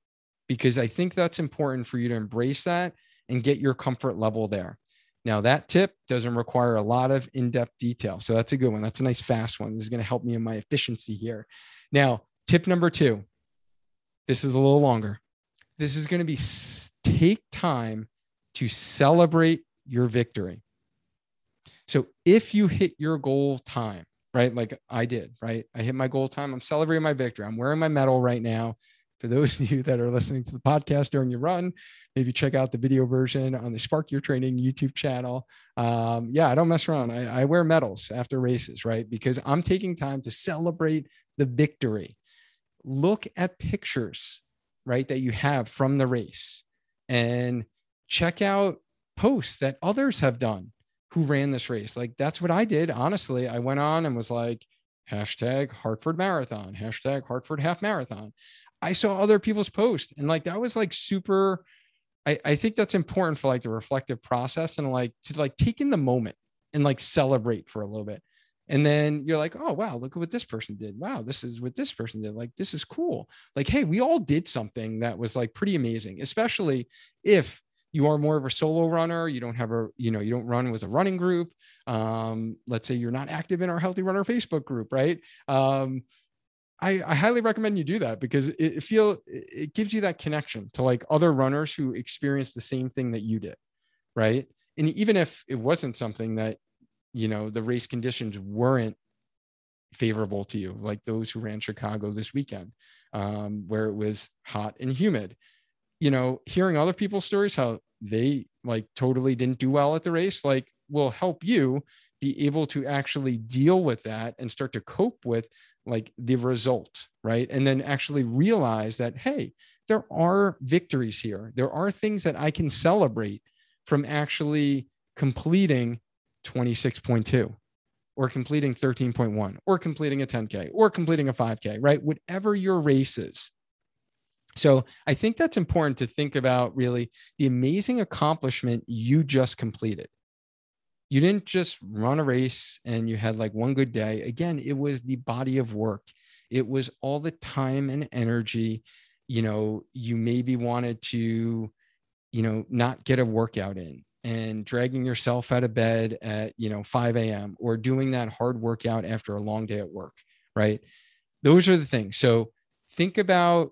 because I think that's important for you to embrace that and get your comfort level there. Now, that tip doesn't require a lot of in depth detail. So that's a good one. That's a nice, fast one. This is going to help me in my efficiency here. Now, tip number two this is a little longer. This is going to be take time to celebrate your victory. So if you hit your goal time, right? Like I did, right? I hit my goal time. I'm celebrating my victory. I'm wearing my medal right now. For those of you that are listening to the podcast during your run, maybe check out the video version on the Spark Your Training YouTube channel. Um, yeah, I don't mess around. I, I wear medals after races, right? Because I'm taking time to celebrate the victory. Look at pictures, right, that you have from the race and check out posts that others have done who ran this race. Like that's what I did. Honestly, I went on and was like, hashtag Hartford Marathon, hashtag Hartford Half Marathon. I saw other people's posts and like that was like super. I, I think that's important for like the reflective process and like to like take in the moment and like celebrate for a little bit. And then you're like, oh, wow, look at what this person did. Wow, this is what this person did. Like, this is cool. Like, hey, we all did something that was like pretty amazing, especially if you are more of a solo runner. You don't have a you know you don't run with a running group. Um, let's say you're not active in our healthy runner facebook group right? Um, I, I, highly recommend you do that because it, feel it gives you that connection to like other runners who experience the same thing that you did right? And even if it wasn't something that you know the race conditions weren't favorable to you like those who ran chicago this weekend um, where it was hot and humid you know, hearing other people's stories, how they like totally didn't do well at the race, like will help you be able to actually deal with that and start to cope with like the result, right? And then actually realize that, hey, there are victories here. There are things that I can celebrate from actually completing 26.2 or completing 13.1 or completing a 10K or completing a 5K, right? Whatever your race is, So I think that's important to think about really the amazing accomplishment you just completed. You didn't just run a race and you had like one good day. Again, it was the body of work. It was all the time and energy. You know, you maybe wanted to, you know, not get a workout in and dragging yourself out of bed at, you know, 5 a.m. or doing that hard workout after a long day at work, right? Those are the things. So think about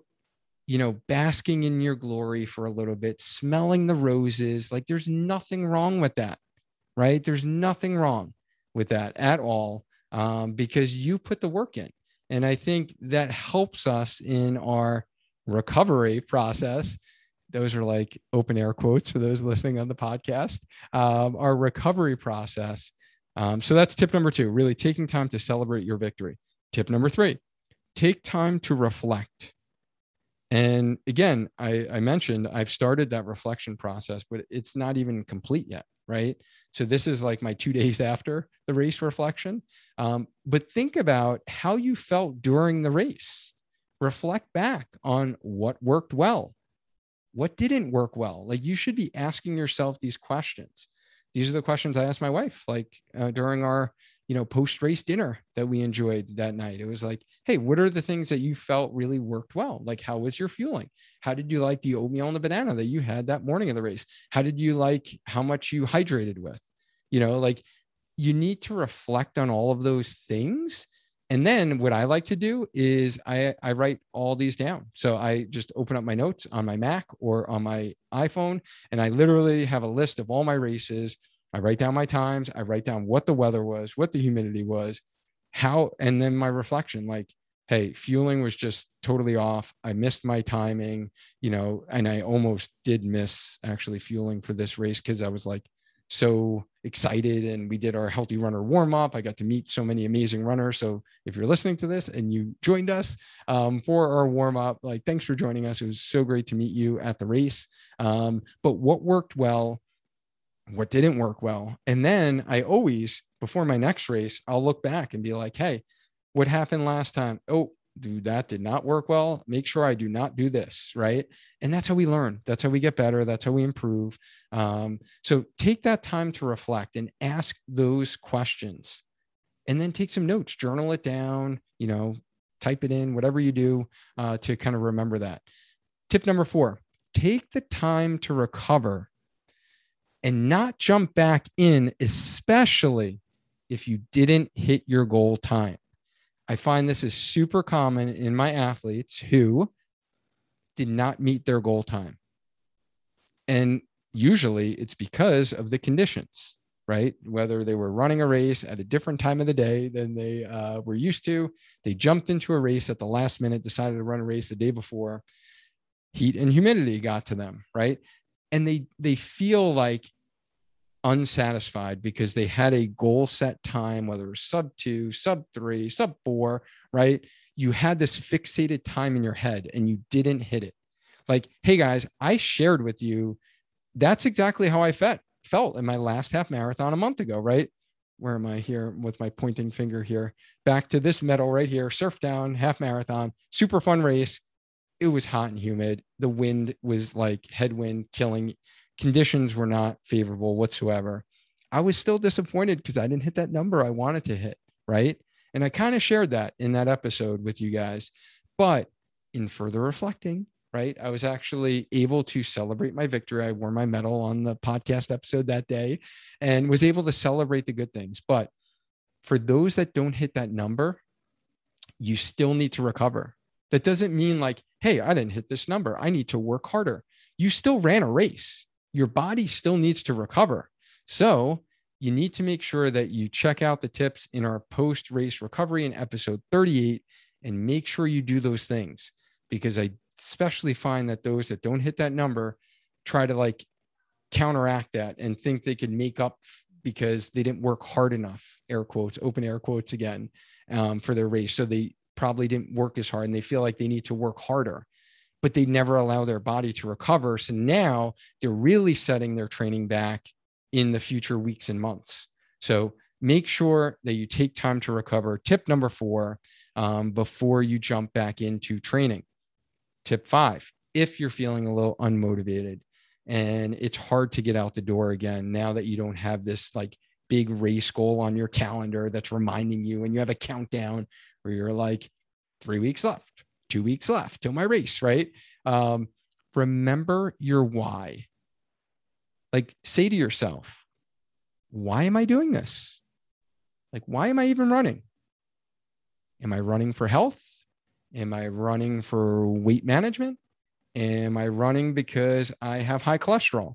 you know, basking in your glory for a little bit, smelling the roses. Like there's nothing wrong with that, right? There's nothing wrong with that at all um, because you put the work in. And I think that helps us in our recovery process. Those are like open air quotes for those listening on the podcast. Um, our recovery process. Um, so that's tip number two really taking time to celebrate your victory. Tip number three take time to reflect and again, I, I mentioned I've started that reflection process, but it's not even complete yet. Right. So this is like my two days after the race reflection. Um, but think about how you felt during the race. Reflect back on what worked well, what didn't work well. Like you should be asking yourself these questions. These are the questions I asked my wife, like uh, during our you know, post race dinner that we enjoyed that night. It was like, hey, what are the things that you felt really worked well? Like, how was your fueling? How did you like the oatmeal and the banana that you had that morning of the race? How did you like how much you hydrated with? You know, like you need to reflect on all of those things. And then what I like to do is I, I write all these down. So I just open up my notes on my Mac or on my iPhone, and I literally have a list of all my races I write down my times. I write down what the weather was, what the humidity was, how, and then my reflection like, hey, fueling was just totally off. I missed my timing, you know, and I almost did miss actually fueling for this race because I was like so excited and we did our healthy runner warm up. I got to meet so many amazing runners. So if you're listening to this and you joined us um, for our warm up, like thanks for joining us. It was so great to meet you at the race. Um, but what worked well what didn't work well. And then I always, before my next race, I'll look back and be like, hey, what happened last time? Oh, dude, that did not work well. Make sure I do not do this. Right. And that's how we learn. That's how we get better. That's how we improve. Um, so take that time to reflect and ask those questions and then take some notes, journal it down, you know, type it in, whatever you do uh, to kind of remember that. Tip number four take the time to recover and not jump back in, especially if you didn't hit your goal time. I find this is super common in my athletes who did not meet their goal time. And usually it's because of the conditions, right? Whether they were running a race at a different time of the day than they uh, were used to, they jumped into a race at the last minute, decided to run a race the day before. Heat and humidity got to them, right? And they they feel like unsatisfied because they had a goal set time whether it was sub 2 sub 3 sub 4 right? You had this fixated time in your head and you didn't hit it. Like hey guys i shared with you that's exactly how i felt felt in my last half marathon a month ago right? Where am i here with my pointing finger here? Back to this medal right here Surftown half marathon super fun race it was hot and humid. The wind was like headwind killing. Conditions were not favorable whatsoever. I was still disappointed because I didn't hit that number I wanted to hit. Right. And I kind of shared that in that episode with you guys. But in further reflecting, right, I was actually able to celebrate my victory. I wore my medal on the podcast episode that day and was able to celebrate the good things. But for those that don't hit that number, you still need to recover. That doesn't mean like, hey, I didn't hit this number. I need to work harder. You still ran a race. Your body still needs to recover. So you need to make sure that you check out the tips in our post race recovery in episode 38 and make sure you do those things because I especially find that those that don't hit that number try to like counteract that and think they can make up because they didn't work hard enough air quotes open air quotes again um, for their race so they probably didn't work as hard and they feel like they need to work harder but they never allow their body to recover. So now they're really setting their training back in the future weeks and months. So make sure that you take time to recover. Tip number four um, before you jump back into training. Tip five, if you're feeling a little unmotivated and it's hard to get out the door again now that you don't have this like big race goal on your calendar that's reminding you and you have a countdown where you're like three weeks left two weeks left till my race right? Um, remember your why. Like say to yourself why am i doing this? Like why am i even running? Am i running for health? Am i running for weight management? Am i running because i have high cholesterol?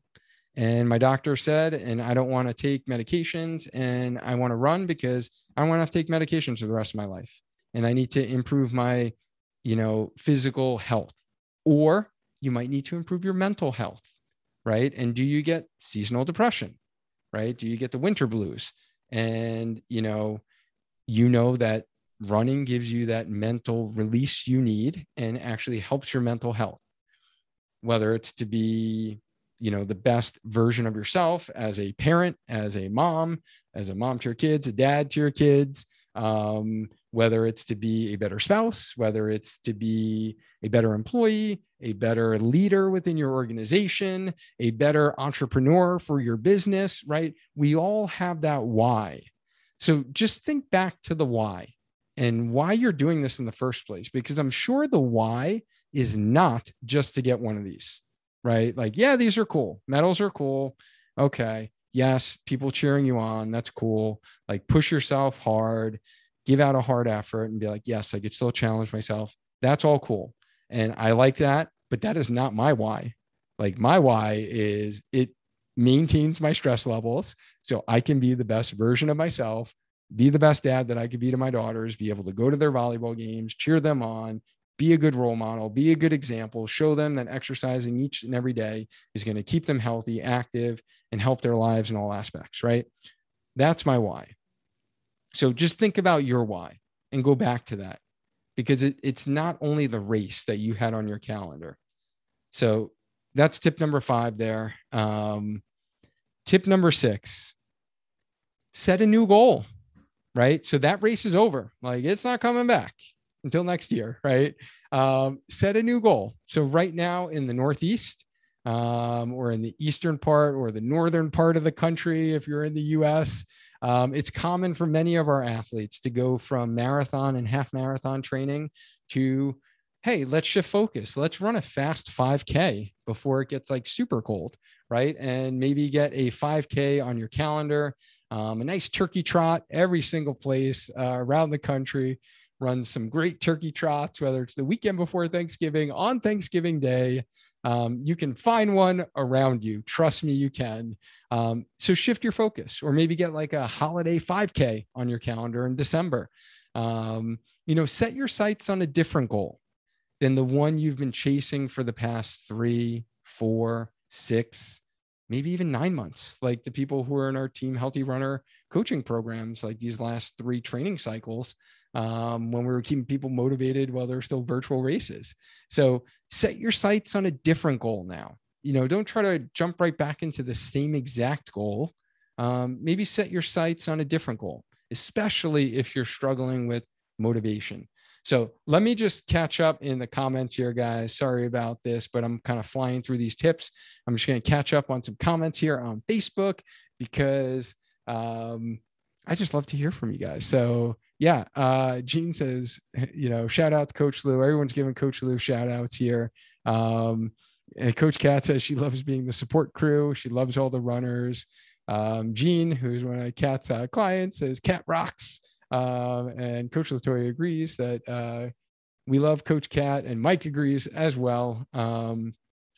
And my doctor said, and I don't want to take medications and I want to run because I don't want to to take medications for the rest of my life. And I need to improve my, you know, physical health. Or you might need to improve your mental health, right? And do you get seasonal depression, right? Do you get the winter blues? And, you know, you know that running gives you that mental release you need and actually helps your mental health, whether it's to be you know the best version of yourself as a parent as a mom as a mom to your kids a dad to your kids um, whether it's to be a better spouse whether it's to be a better employee a better leader within your organization a better entrepreneur for your business right we all have that why so just think back to the why and why you're doing this in the first place because i'm sure the why is not just to get one of these right? Like, yeah, these are cool. Medals are cool. Okay. Yes, people cheering you on. That's cool. Like, push yourself hard, give out a hard effort, and be like, yes, I could still challenge myself. That's all cool. And I like that, but that is not my why. Like, my why is it maintains my stress levels so I can be the best version of myself, be the best dad that I could be to my daughters, be able to go to their volleyball games, cheer them on, be a good role model, be a good example, show them that exercising each and every day is going to keep them healthy, active, and help their lives in all aspects, right? That's my why. So just think about your why and go back to that because it, it's not only the race that you had on your calendar. So that's tip number five there. Um, tip number six set a new goal, right? So that race is over. Like it's not coming back until next year, right? Um, set a new goal. So right now in the Northeast, um, or in the eastern part or the northern part of the country, if you're in the U.S., um, it's common for many of our athletes to go from marathon and half marathon training to hey, let's shift focus. Let's run a fast 5K before it gets like super cold, right? And maybe get a 5K on your calendar, um, a nice turkey trot every single place uh, around the country runs some great turkey trots, whether it's the weekend before Thanksgiving, on Thanksgiving Day. Um, you can find one around you. Trust me, you can. Um, so shift your focus, or maybe get like a holiday 5K on your calendar in December. Um, you know, set your sights on a different goal than the one you've been chasing for the past three, four, six, maybe even nine months. Like the people who are in our team healthy runner coaching programs, like these last three training cycles, um, when we were keeping people motivated while they're still virtual races. So set your sights on a different goal now. You know, don't try to jump right back into the same exact goal. Um, maybe set your sights on a different goal, especially if you're struggling with motivation. So let me just catch up in the comments here, guys. Sorry about this, but I'm kind of flying through these tips. I'm just going to catch up on some comments here on Facebook because um, I just love to hear from you guys. So yeah, uh, Gene says, you know, shout out to Coach Lou. Everyone's giving Coach Lou shout outs here. Um, and Coach Kat says she loves being the support crew. She loves all the runners. Um, Gene, who's one of Kat's uh, clients, says Kat rocks. Um, and Coach Latoya agrees that uh, we love Coach Kat, and Mike agrees as well. Um,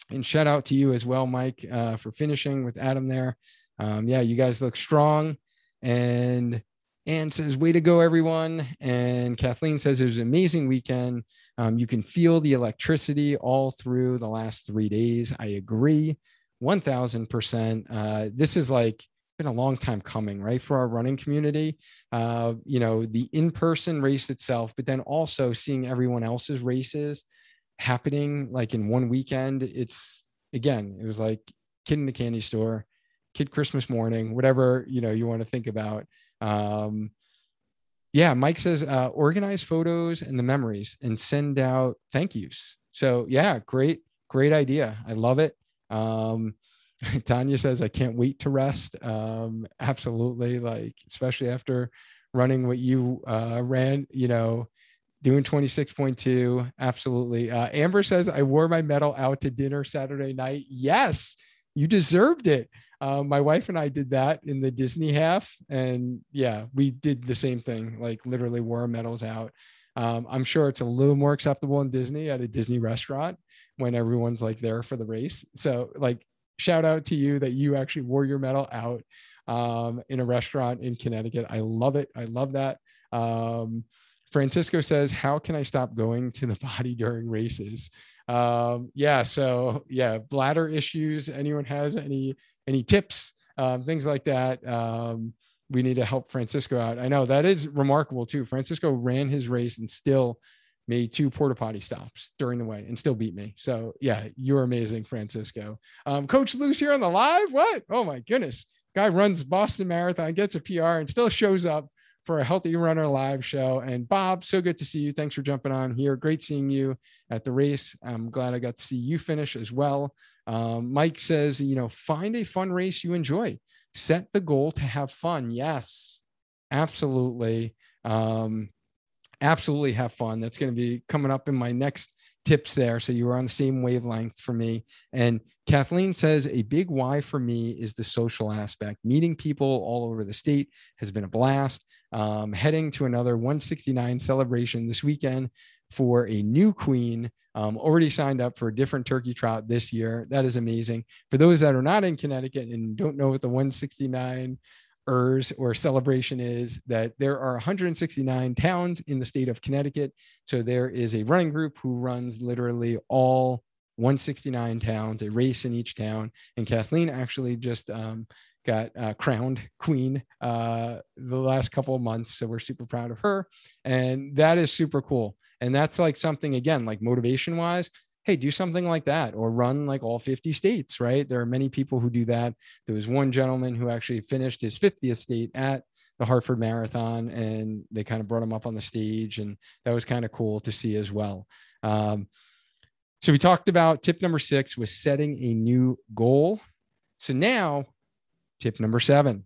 and shout out to you as well, Mike, uh, for finishing with Adam there. Um, yeah, you guys look strong. And Anne says, way to go, everyone. And Kathleen says, it was an amazing weekend. Um, you can feel the electricity all through the last three days. I agree 1000%. Uh, this is like, been a long time coming, right? For our running community, uh, you know, the in person race itself, but then also seeing everyone else's races happening like in one weekend. It's again, it was like kid in the candy store, kid Christmas morning, whatever, you know, you want to think about. Um, yeah, Mike says uh, organize photos and the memories and send out thank yous. So yeah, great, great idea. I love it. Um, Tanya says, I can't wait to rest. Um, absolutely. Like, especially after running what you uh, ran, you know, doing 26.2. Absolutely. Uh, Amber says, I wore my medal out to dinner Saturday night. Yes, you deserved it. Uh, my wife and I did that in the Disney half. And yeah, we did the same thing, like literally wore medals out. Um, I'm sure it's a little more acceptable in Disney at a Disney restaurant when everyone's like there for the race. So, like, shout out to you that you actually wore your medal out um, in a restaurant in Connecticut. I love it. I love that. Um, Francisco says, How can I stop going to the body during races? Um, yeah, so yeah, bladder issues. Anyone has any any tips, um, things like that? Um, we need to help Francisco out. I know that is remarkable too. Francisco ran his race and still made two porta potty stops during the way and still beat me. So yeah, you're amazing, Francisco. Um, Coach Lou's here on the live. What? Oh my goodness. Guy runs Boston Marathon, gets a PR, and still shows up for a Healthy Runner live show. And Bob, so good to see you. Thanks for jumping on here. Great seeing you at the race. I'm glad I got to see you finish as well. Um, Mike says, you know, find a fun race you enjoy. Set the goal to have fun. Yes, absolutely. Um, absolutely have fun. That's going to be coming up in my next tips there. So you are on the same wavelength for me. And Kathleen says a big why for me is the social aspect. Meeting people all over the state has been a blast. Um, heading to another 169 celebration this weekend for a new queen. Um, already signed up for a different turkey trot this year. That is amazing. For those that are not in Connecticut and don't know what the 169 ERS or celebration is that there are 169 towns in the state of Connecticut. So there is a running group who runs literally all 169 towns, a race in each town. And Kathleen actually just um, got uh, crowned queen uh, the last couple of months. So we're super proud of her. And that is super cool. And that's like something, again, like motivation wise, hey, do something like that or run like all 50 states, right? There are many people who do that. There was one gentleman who actually finished his 50th state at the Hartford Marathon and they kind of brought him up on the stage. And that was kind of cool to see as well. Um, so we talked about tip number six was setting a new goal. So now, tip number seven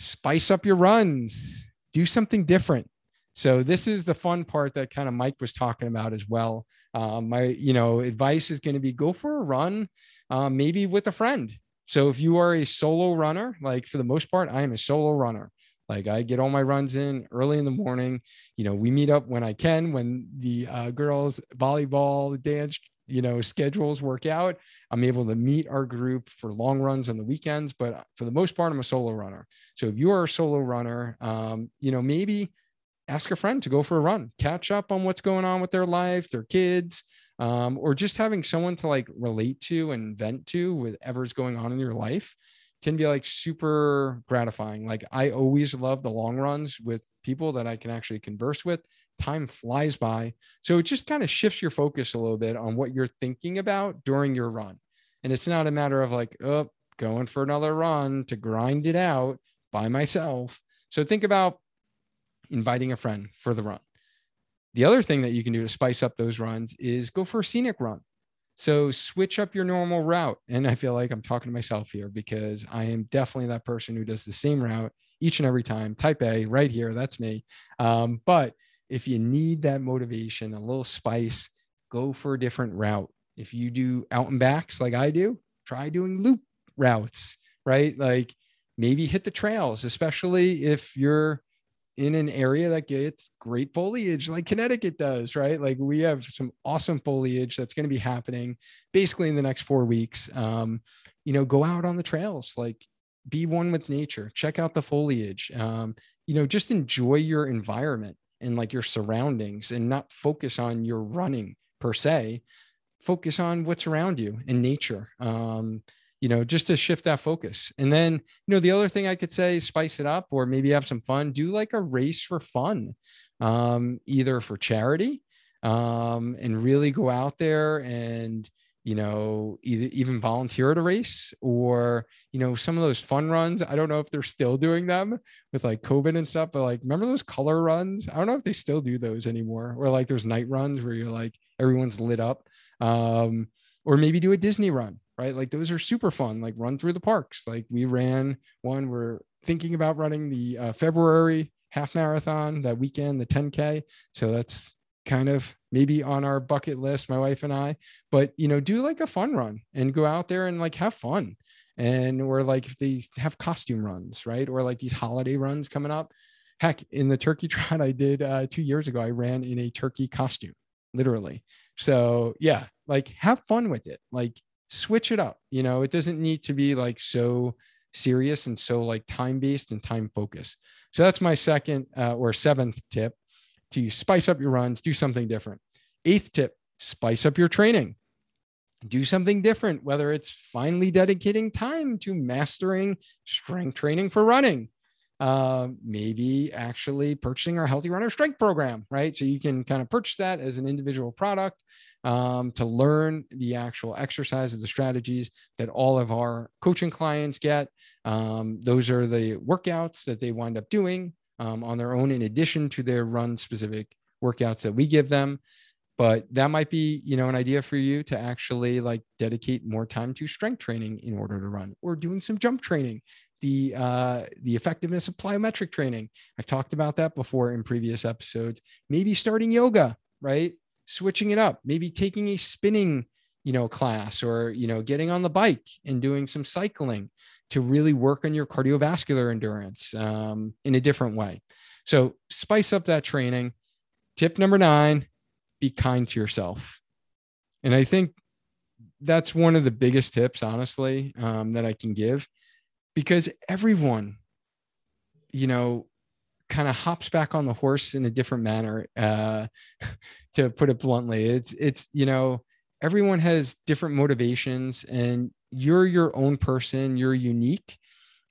spice up your runs, do something different. So this is the fun part that kind of Mike was talking about as well. Um, my, you know, advice is going to be go for a run, um, maybe with a friend. So if you are a solo runner, like for the most part, I am a solo runner. Like I get all my runs in early in the morning. You know, we meet up when I can, when the uh, girls volleyball, dance, you know, schedules work out. I'm able to meet our group for long runs on the weekends, but for the most part, I'm a solo runner. So if you are a solo runner, um, you know, maybe ask a friend to go for a run, catch up on what's going on with their life, their kids, um, or just having someone to like relate to and vent to whatever's going on in your life can be like super gratifying. Like I always love the long runs with people that I can actually converse with. Time flies by. So it just kind of shifts your focus a little bit on what you're thinking about during your run. And it's not a matter of like, oh, going for another run to grind it out by myself. So think about inviting a friend for the run. The other thing that you can do to spice up those runs is go for a scenic run. So switch up your normal route. And I feel like I'm talking to myself here because I am definitely that person who does the same route each and every time. Type A right here. That's me. Um, but if you need that motivation, a little spice, go for a different route. If you do out and backs like I do, try doing loop routes, right? Like maybe hit the trails, especially if you're in an area that gets great foliage like Connecticut does, right? Like we have some awesome foliage that's going to be happening basically in the next four weeks. Um, you know, go out on the trails, like be one with nature, check out the foliage, um, you know, just enjoy your environment and like your surroundings and not focus on your running per se, focus on what's around you in nature. Um, you know, just to shift that focus. And then, you know, the other thing I could say, spice it up or maybe have some fun, do like a race for fun, um, either for charity um, and really go out there and, you know, either even volunteer at a race or, you know, some of those fun runs. I don't know if they're still doing them with like COVID and stuff, but like, remember those color runs? I don't know if they still do those anymore or like there's night runs where you're like, everyone's lit up. Um, or maybe do a Disney run, right? Like those are super fun, like run through the parks. Like we ran one, we're thinking about running the uh, February half marathon that weekend, the 10K. So that's kind of maybe on our bucket list, my wife and I. But you know, do like a fun run and go out there and like have fun. And or like if they have costume runs, right? Or like these holiday runs coming up. Heck, in the turkey trot I did uh, two years ago, I ran in a turkey costume, literally. So yeah, like have fun with it. Like switch it up. You know, it doesn't need to be like so serious and so like time based and time focused. So that's my second uh, or seventh tip to spice up your runs, do something different. Eighth tip, spice up your training. Do something different, whether it's finally dedicating time to mastering strength training for running. Uh, maybe actually purchasing our Healthy Runner Strength Program, right? So you can kind of purchase that as an individual product um, to learn the actual exercises, the strategies that all of our coaching clients get. Um, those are the workouts that they wind up doing um, on their own in addition to their run specific workouts that we give them. But that might be you know an idea for you to actually like dedicate more time to strength training in order to run or doing some jump training the uh, the effectiveness of plyometric training. I've talked about that before in previous episodes. Maybe starting yoga right? Switching it up maybe taking a spinning you know class or you know getting on the bike and doing some cycling to really work on your cardiovascular endurance um, in a different way. So spice up that training. Tip number nine be kind to yourself. And I think that's one of the biggest tips, honestly, um, that I can give because everyone, you know, kind of hops back on the horse in a different manner. Uh, to put it bluntly, it's, it's, you know, everyone has different motivations and you're your own person, you're unique,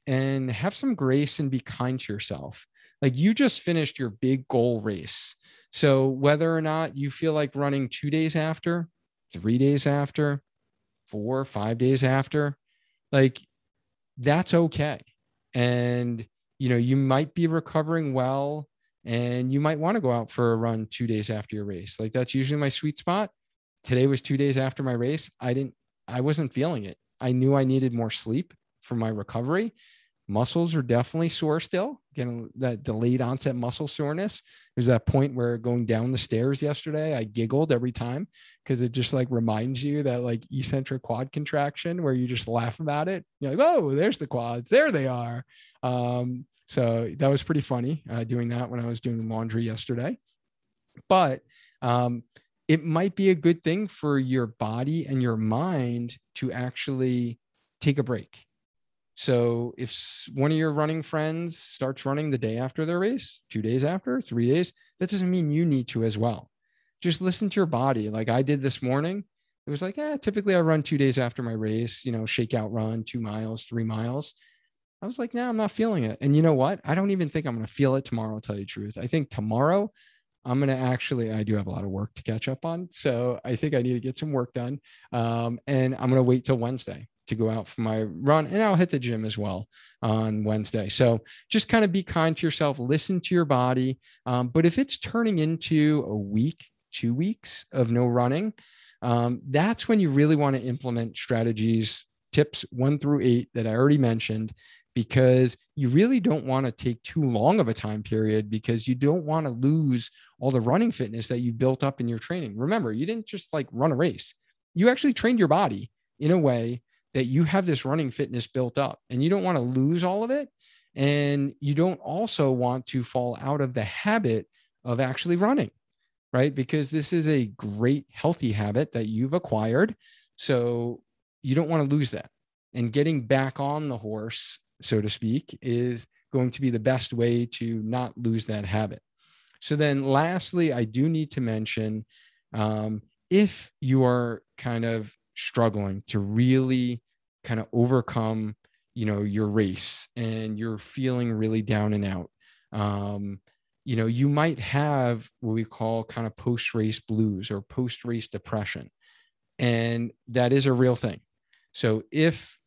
and have some grace and be kind to yourself. Like you just finished your big goal race. So whether or not you feel like running two days after, three days after, four, five days after, like that's okay. And, you know, you might be recovering well and you might want to go out for a run two days after your race. Like that's usually my sweet spot. Today was two days after my race. I didn't, I wasn't feeling it. I knew I needed more sleep for my recovery. Muscles are definitely sore still, getting that delayed onset muscle soreness. There's that point where going down the stairs yesterday, I giggled every time because it just like reminds you that like eccentric quad contraction where you just laugh about it. You're like, oh, there's the quads. There they are. Um, so that was pretty funny uh, doing that when I was doing laundry yesterday. But um, it might be a good thing for your body and your mind to actually take a break. So if one of your running friends starts running the day after their race, two days after, three days, that doesn't mean you need to as well. Just listen to your body. Like I did this morning. It was like, yeah, typically I run two days after my race, you know, shakeout run, two miles, three miles. I was like, nah, I'm not feeling it. And you know what? I don't even think I'm going to feel it tomorrow, I'll tell you the truth. I think tomorrow I'm going to actually, I do have a lot of work to catch up on. So I think I need to get some work done. Um, and I'm going to wait till Wednesday to go out for my run and I'll hit the gym as well on Wednesday. So just kind of be kind to yourself, listen to your body. Um, but if it's turning into a week, two weeks of no running, um, that's when you really want to implement strategies, tips one through eight that I already mentioned because you really don't want to take too long of a time period because you don't want to lose all the running fitness that you built up in your training. Remember, you didn't just like run a race, you actually trained your body in a way that you have this running fitness built up and you don't want to lose all of it. And you don't also want to fall out of the habit of actually running, right? Because this is a great healthy habit that you've acquired. So you don't want to lose that. And getting back on the horse so to speak, is going to be the best way to not lose that habit. So then, lastly, I do need to mention um, if you are kind of struggling to really kind of overcome, you know, your race and you're feeling really down and out. Um, you know, you might have what we call kind of post race blues or post race depression. And that is a real thing. So if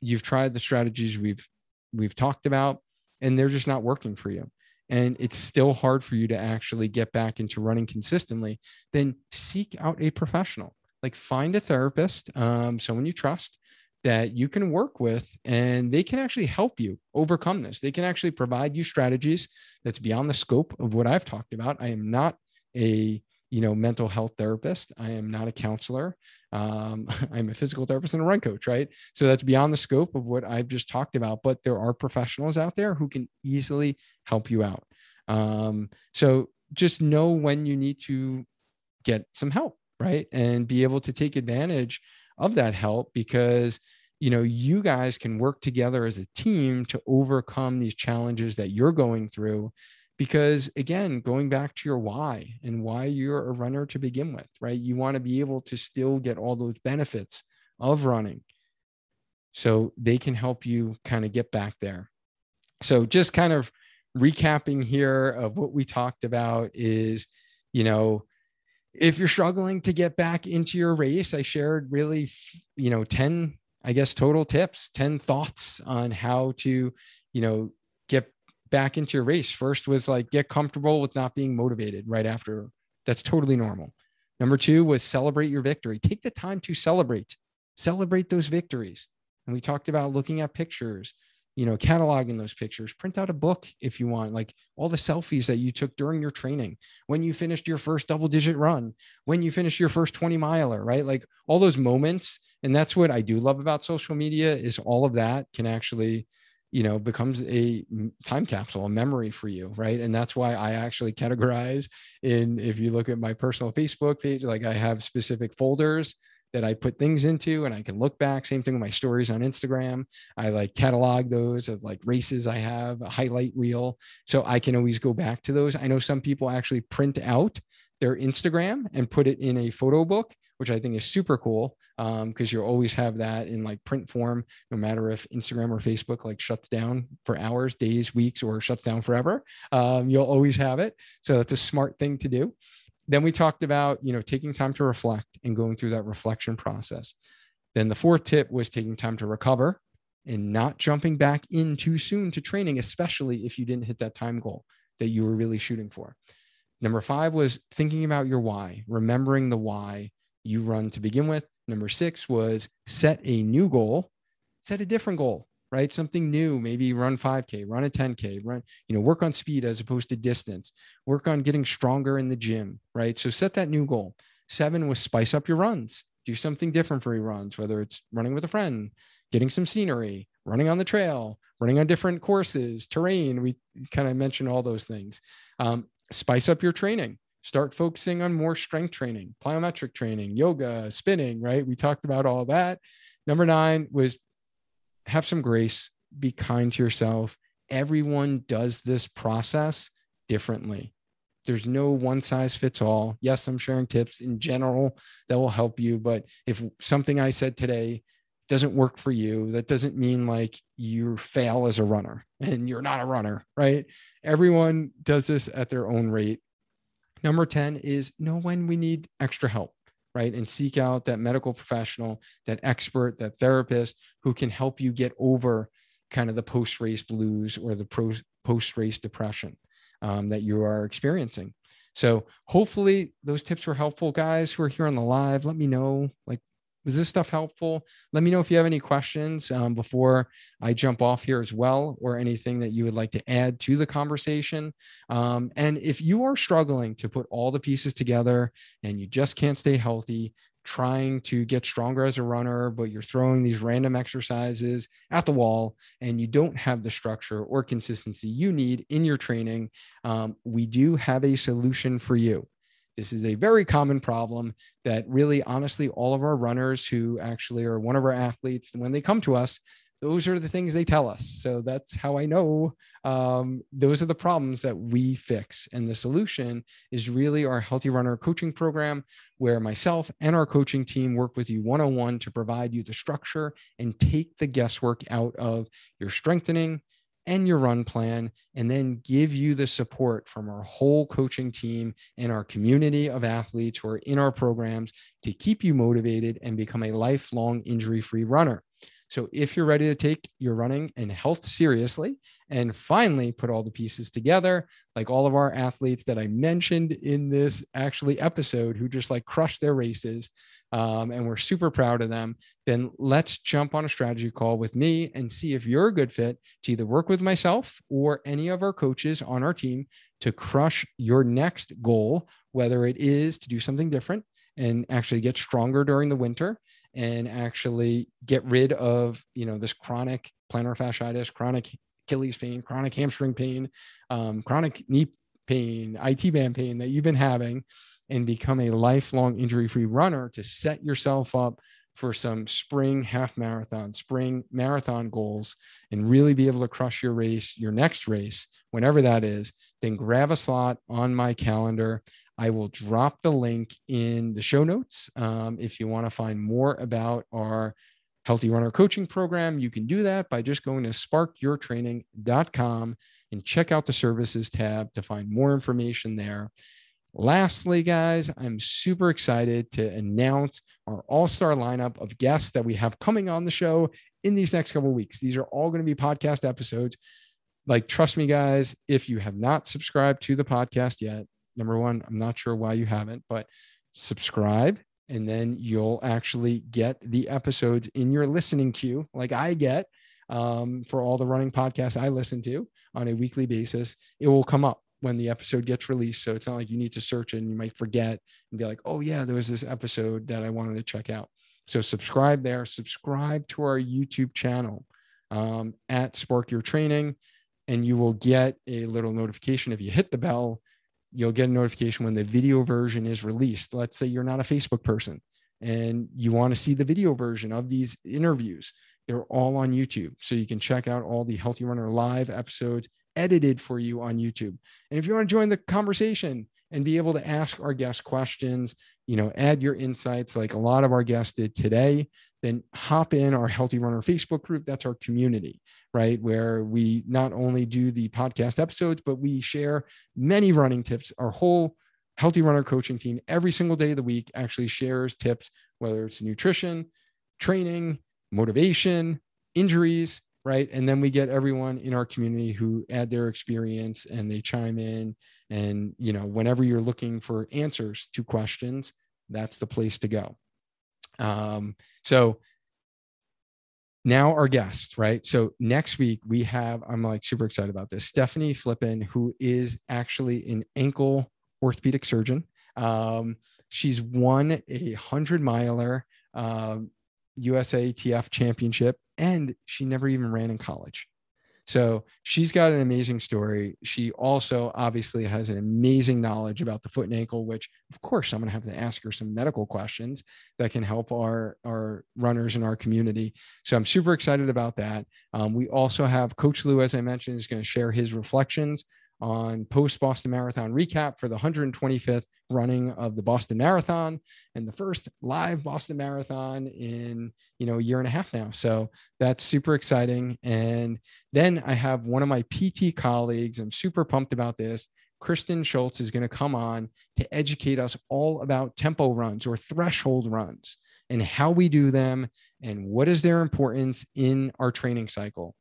you've tried the strategies we've we've talked about and they're just not working for you and it's still hard for you to actually get back into running consistently, then seek out a professional. Like find a therapist, um, someone you trust that you can work with, and they can actually help you overcome this. They can actually provide you strategies that's beyond the scope of what I've talked about. I am not a you know mental health therapist. I am not a counselor. Um, i'm a physical therapist and a run coach right? So that's beyond the scope of what i've just talked about but there are professionals out there who can easily help you out. Um, so just know when you need to get some help right? And be able to take advantage of that help because you know you guys can work together as a team to overcome these challenges that you're going through because again going back to your why and why you're a runner to begin with right? You want to be able to still get all those benefits of running. So they can help you kind of get back there. So just kind of recapping here of what we talked about is you know if you're struggling to get back into your race i shared really you know 10 i guess total tips 10 thoughts on how to you know back into your race. First was like get comfortable with not being motivated right after. That's totally normal. Number two was celebrate your victory. Take the time to celebrate, celebrate those victories. And we talked about looking at pictures, you know, cataloging those pictures. Print out a book if you want, like all the selfies that you took during your training, when you finished your first double digit run, when you finished your first 20 miler, right? Like all those moments. And that's what I do love about social media is all of that can actually you know becomes a time capsule a memory for you right? And that's why i actually categorize in if you look at my personal facebook page like i have specific folders that i put things into and i can look back same thing with my stories on instagram. I like catalog those of like races i have a highlight reel so i can always go back to those. I know some people actually print out their instagram and put it in a photo book which I think is super cool because um, you'll always have that in like print form, no matter if Instagram or Facebook like shuts down for hours, days, weeks, or shuts down forever. Um, you'll always have it. So that's a smart thing to do. Then we talked about, you know, taking time to reflect and going through that reflection process. Then the fourth tip was taking time to recover and not jumping back in too soon to training, especially if you didn't hit that time goal that you were really shooting for. Number five was thinking about your why, remembering the why you run to begin with. Number six was set a new goal, set a different goal, right? Something new, maybe run 5K, run a 10K, run, you know, work on speed as opposed to distance, work on getting stronger in the gym, right? So set that new goal. Seven was spice up your runs, do something different for your runs, whether it's running with a friend, getting some scenery, running on the trail, running on different courses, terrain. We kind of mentioned all those things. Um, spice up your training start focusing on more strength training, plyometric training, yoga, spinning, right? We talked about all that. Number nine was have some grace, be kind to yourself. Everyone does this process differently. There's no one size fits all. Yes, I'm sharing tips in general that will help you, but if something I said today doesn't work for you, that doesn't mean like you fail as a runner and you're not a runner, right? Everyone does this at their own rate. Number 10 is know when we need extra help, right? And seek out that medical professional, that expert, that therapist who can help you get over kind of the post race blues or the post race depression um, that you are experiencing. So hopefully those tips were helpful, guys who are here on the live. Let me know like was this stuff helpful? Let me know if you have any questions um, before I jump off here as well, or anything that you would like to add to the conversation. Um, and if you are struggling to put all the pieces together and you just can't stay healthy, trying to get stronger as a runner, but you're throwing these random exercises at the wall and you don't have the structure or consistency you need in your training, um, we do have a solution for you. This is a very common problem that really, honestly, all of our runners who actually are one of our athletes, when they come to us, those are the things they tell us. So that's how I know um, those are the problems that we fix. And the solution is really our Healthy Runner coaching program, where myself and our coaching team work with you one on one to provide you the structure and take the guesswork out of your strengthening and your run plan, and then give you the support from our whole coaching team and our community of athletes who are in our programs to keep you motivated and become a lifelong injury free runner. So, if you're ready to take your running and health seriously and finally put all the pieces together, like all of our athletes that I mentioned in this actually episode who just like crushed their races, um, and we're super proud of them, then let's jump on a strategy call with me and see if you're a good fit to either work with myself or any of our coaches on our team to crush your next goal, whether it is to do something different and actually get stronger during the winter and actually get rid of you know this chronic plantar fasciitis chronic achilles pain chronic hamstring pain um, chronic knee pain IT band pain that you've been having and become a lifelong injury free runner to set yourself up for some spring half marathon, spring marathon goals, and really be able to crush your race, your next race, whenever that is, then grab a slot on my calendar. I will drop the link in the show notes. Um, if you want to find more about our Healthy Runner coaching program, you can do that by just going to sparkyourtraining.com and check out the services tab to find more information there. Lastly, guys, I'm super excited to announce our all star lineup of guests that we have coming on the show in these next couple weeks. These are all going to be podcast episodes. Like, trust me, guys, if you have not subscribed to the podcast yet, number one, I'm not sure why you haven't, but subscribe and then you'll actually get the episodes in your listening queue, like I get um, for all the running podcasts I listen to on a weekly basis. It will come up when the episode gets released. So it's not like you need to search and you might forget and be like, oh, yeah, there was this episode that I wanted to check out. So subscribe there, subscribe to our YouTube channel um, at Spark Your Training, and you will get a little notification. If you hit the bell, you'll get a notification when the video version is released. Let's say you're not a Facebook person and you want to see the video version of these interviews. They're all on YouTube. So you can check out all the Healthy Runner live episodes edited for you on YouTube. And if you want to join the conversation and be able to ask our guests questions, you know, add your insights like a lot of our guests did today, then hop in our Healthy Runner Facebook group. That's our community, right? Where we not only do the podcast episodes, but we share many running tips. Our whole Healthy Runner coaching team every single day of the week actually shares tips, whether it's nutrition, training, motivation, injuries, right? And then we get everyone in our community who add their experience and they chime in. And you know whenever you're looking for answers to questions that's the place to go. Um, so now our guest right? So next week we have i'm like super excited about this stephanie flippin who is actually an ankle orthopedic surgeon. Um, she's won a hundred miler um, USATF championship and she never even ran in college. So she's got an amazing story. She also obviously has an amazing knowledge about the foot and ankle, which of course I'm going to have to ask her some medical questions that can help our, our runners in our community. So I'm super excited about that. Um, we also have Coach Lou, as I mentioned, is going to share his reflections on post Boston Marathon recap for the 125th running of the Boston Marathon and the first live Boston Marathon in you know a year and a half now. So that's super exciting. And then I have one of my PT colleagues. I'm super pumped about this. Kristen Schultz is going to come on to educate us all about tempo runs or threshold runs and how we do them and what is their importance in our training cycle.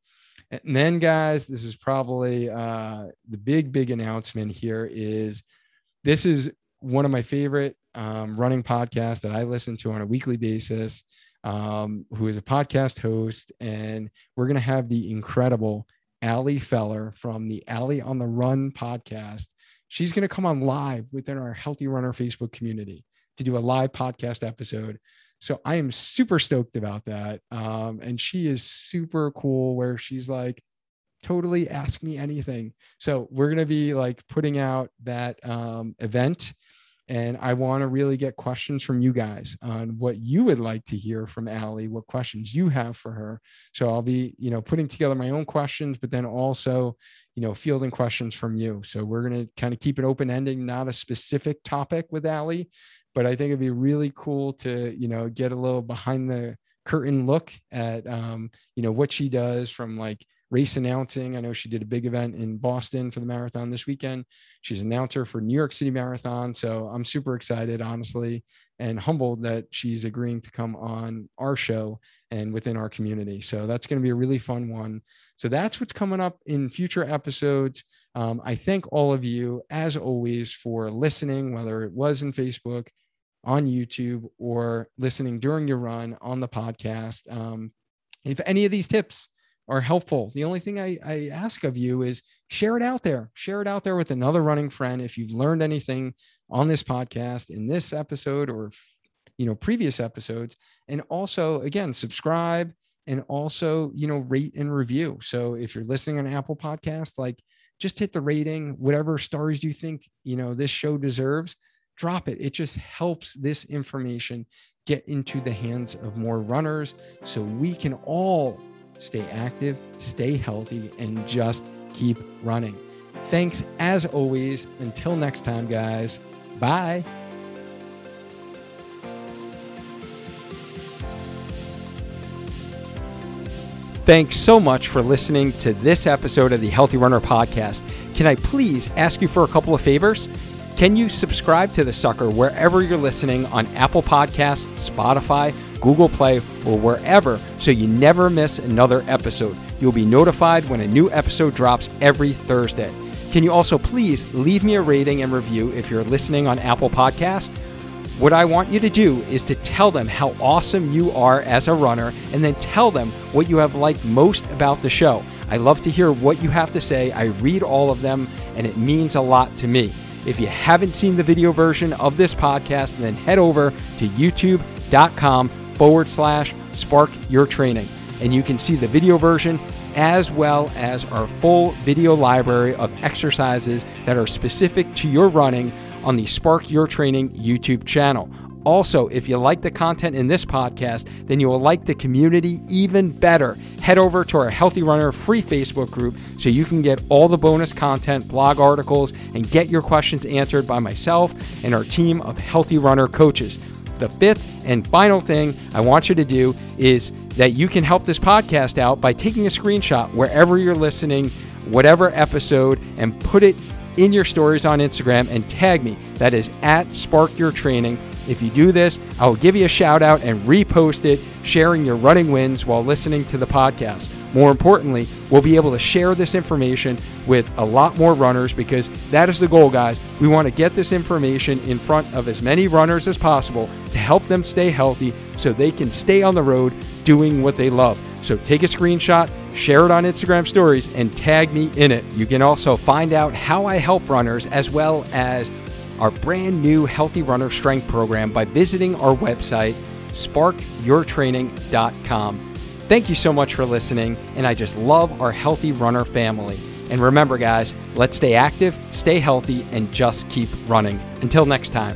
And then, guys, this is probably uh, the big, big announcement here is this is one of my favorite um, running podcasts that I listen to on a weekly basis, um, who is a podcast host. And we're going to have the incredible Ali Feller from the Ali on the Run podcast. She's going to come on live within our Healthy Runner Facebook community to do a live podcast episode so I am super stoked about that. Um, and she is super cool where she's like, totally ask me anything. So we're going to be like putting out that um, event. And I want to really get questions from you guys on what you would like to hear from Ali, what questions you have for her. So I'll be, you know, putting together my own questions, but then also, you know, fielding questions from you. So we're going to kind of keep it open ending, not a specific topic with Ali, but I think it'd be really cool to, you know, get a little behind the curtain look at, um, you know, what she does from like race announcing. I know she did a big event in Boston for the marathon this weekend. She's an announcer for New York City Marathon. So I'm super excited, honestly, and humbled that she's agreeing to come on our show and within our community. So that's going to be a really fun one. So that's what's coming up in future episodes. Um, I thank all of you, as always, for listening, whether it was in Facebook, on YouTube, or listening during your run on the podcast. Um, if any of these tips are helpful. The only thing I, I ask of you is share it out there. Share it out there with another running friend. If you've learned anything on this podcast in this episode or you know previous episodes, and also again subscribe and also you know rate and review. So if you're listening on Apple Podcast, like just hit the rating, whatever stars you think you know this show deserves. Drop it. It just helps this information get into the hands of more runners so we can all stay active, stay healthy, and just keep running. Thanks as always. Until next time, guys. Bye. Thanks so much for listening to this episode of the Healthy Runner Podcast. Can I please ask you for a couple of favors? Can you subscribe to the sucker wherever you're listening on Apple Podcasts, Spotify, Google Play, or wherever so you never miss another episode. You'll be notified when a new episode drops every Thursday. Can you also please leave me a rating and review if you're listening on Apple Podcast? What I want you to do is to tell them how awesome you are as a runner and then tell them what you have liked most about the show. I love to hear what you have to say. I read all of them and it means a lot to me. If you haven't seen the video version of this podcast, then head over to youtube.com forward slash spark your training. And you can see the video version as well as our full video library of exercises that are specific to your running on the Spark Your Training YouTube channel. Also, if you like the content in this podcast, then you will like the community even better. Head over to our Healthy Runner free Facebook group so you can get all the bonus content, blog articles, and get your questions answered by myself and our team of Healthy Runner coaches. The fifth and final thing I want you to do is that you can help this podcast out by taking a screenshot wherever you're listening, whatever episode, and put it in your stories on Instagram and tag me. That is at Spark Your Training. If you do this, I will give you a shout out and repost it, sharing your running wins while listening to the podcast. More importantly, we'll be able to share this information with a lot more runners because that is the goal, guys. We want to get this information in front of as many runners as possible to help them stay healthy so they can stay on the road doing what they love. So take a screenshot, share it on Instagram stories, and tag me in it. You can also find out how I help runners as well as our brand new Healthy Runner Strength program by visiting our website, sparkyourtraining.com. Thank you so much for listening, and I just love our healthy runner family. And remember, guys, let's stay active, stay healthy, and just keep running. Until next time.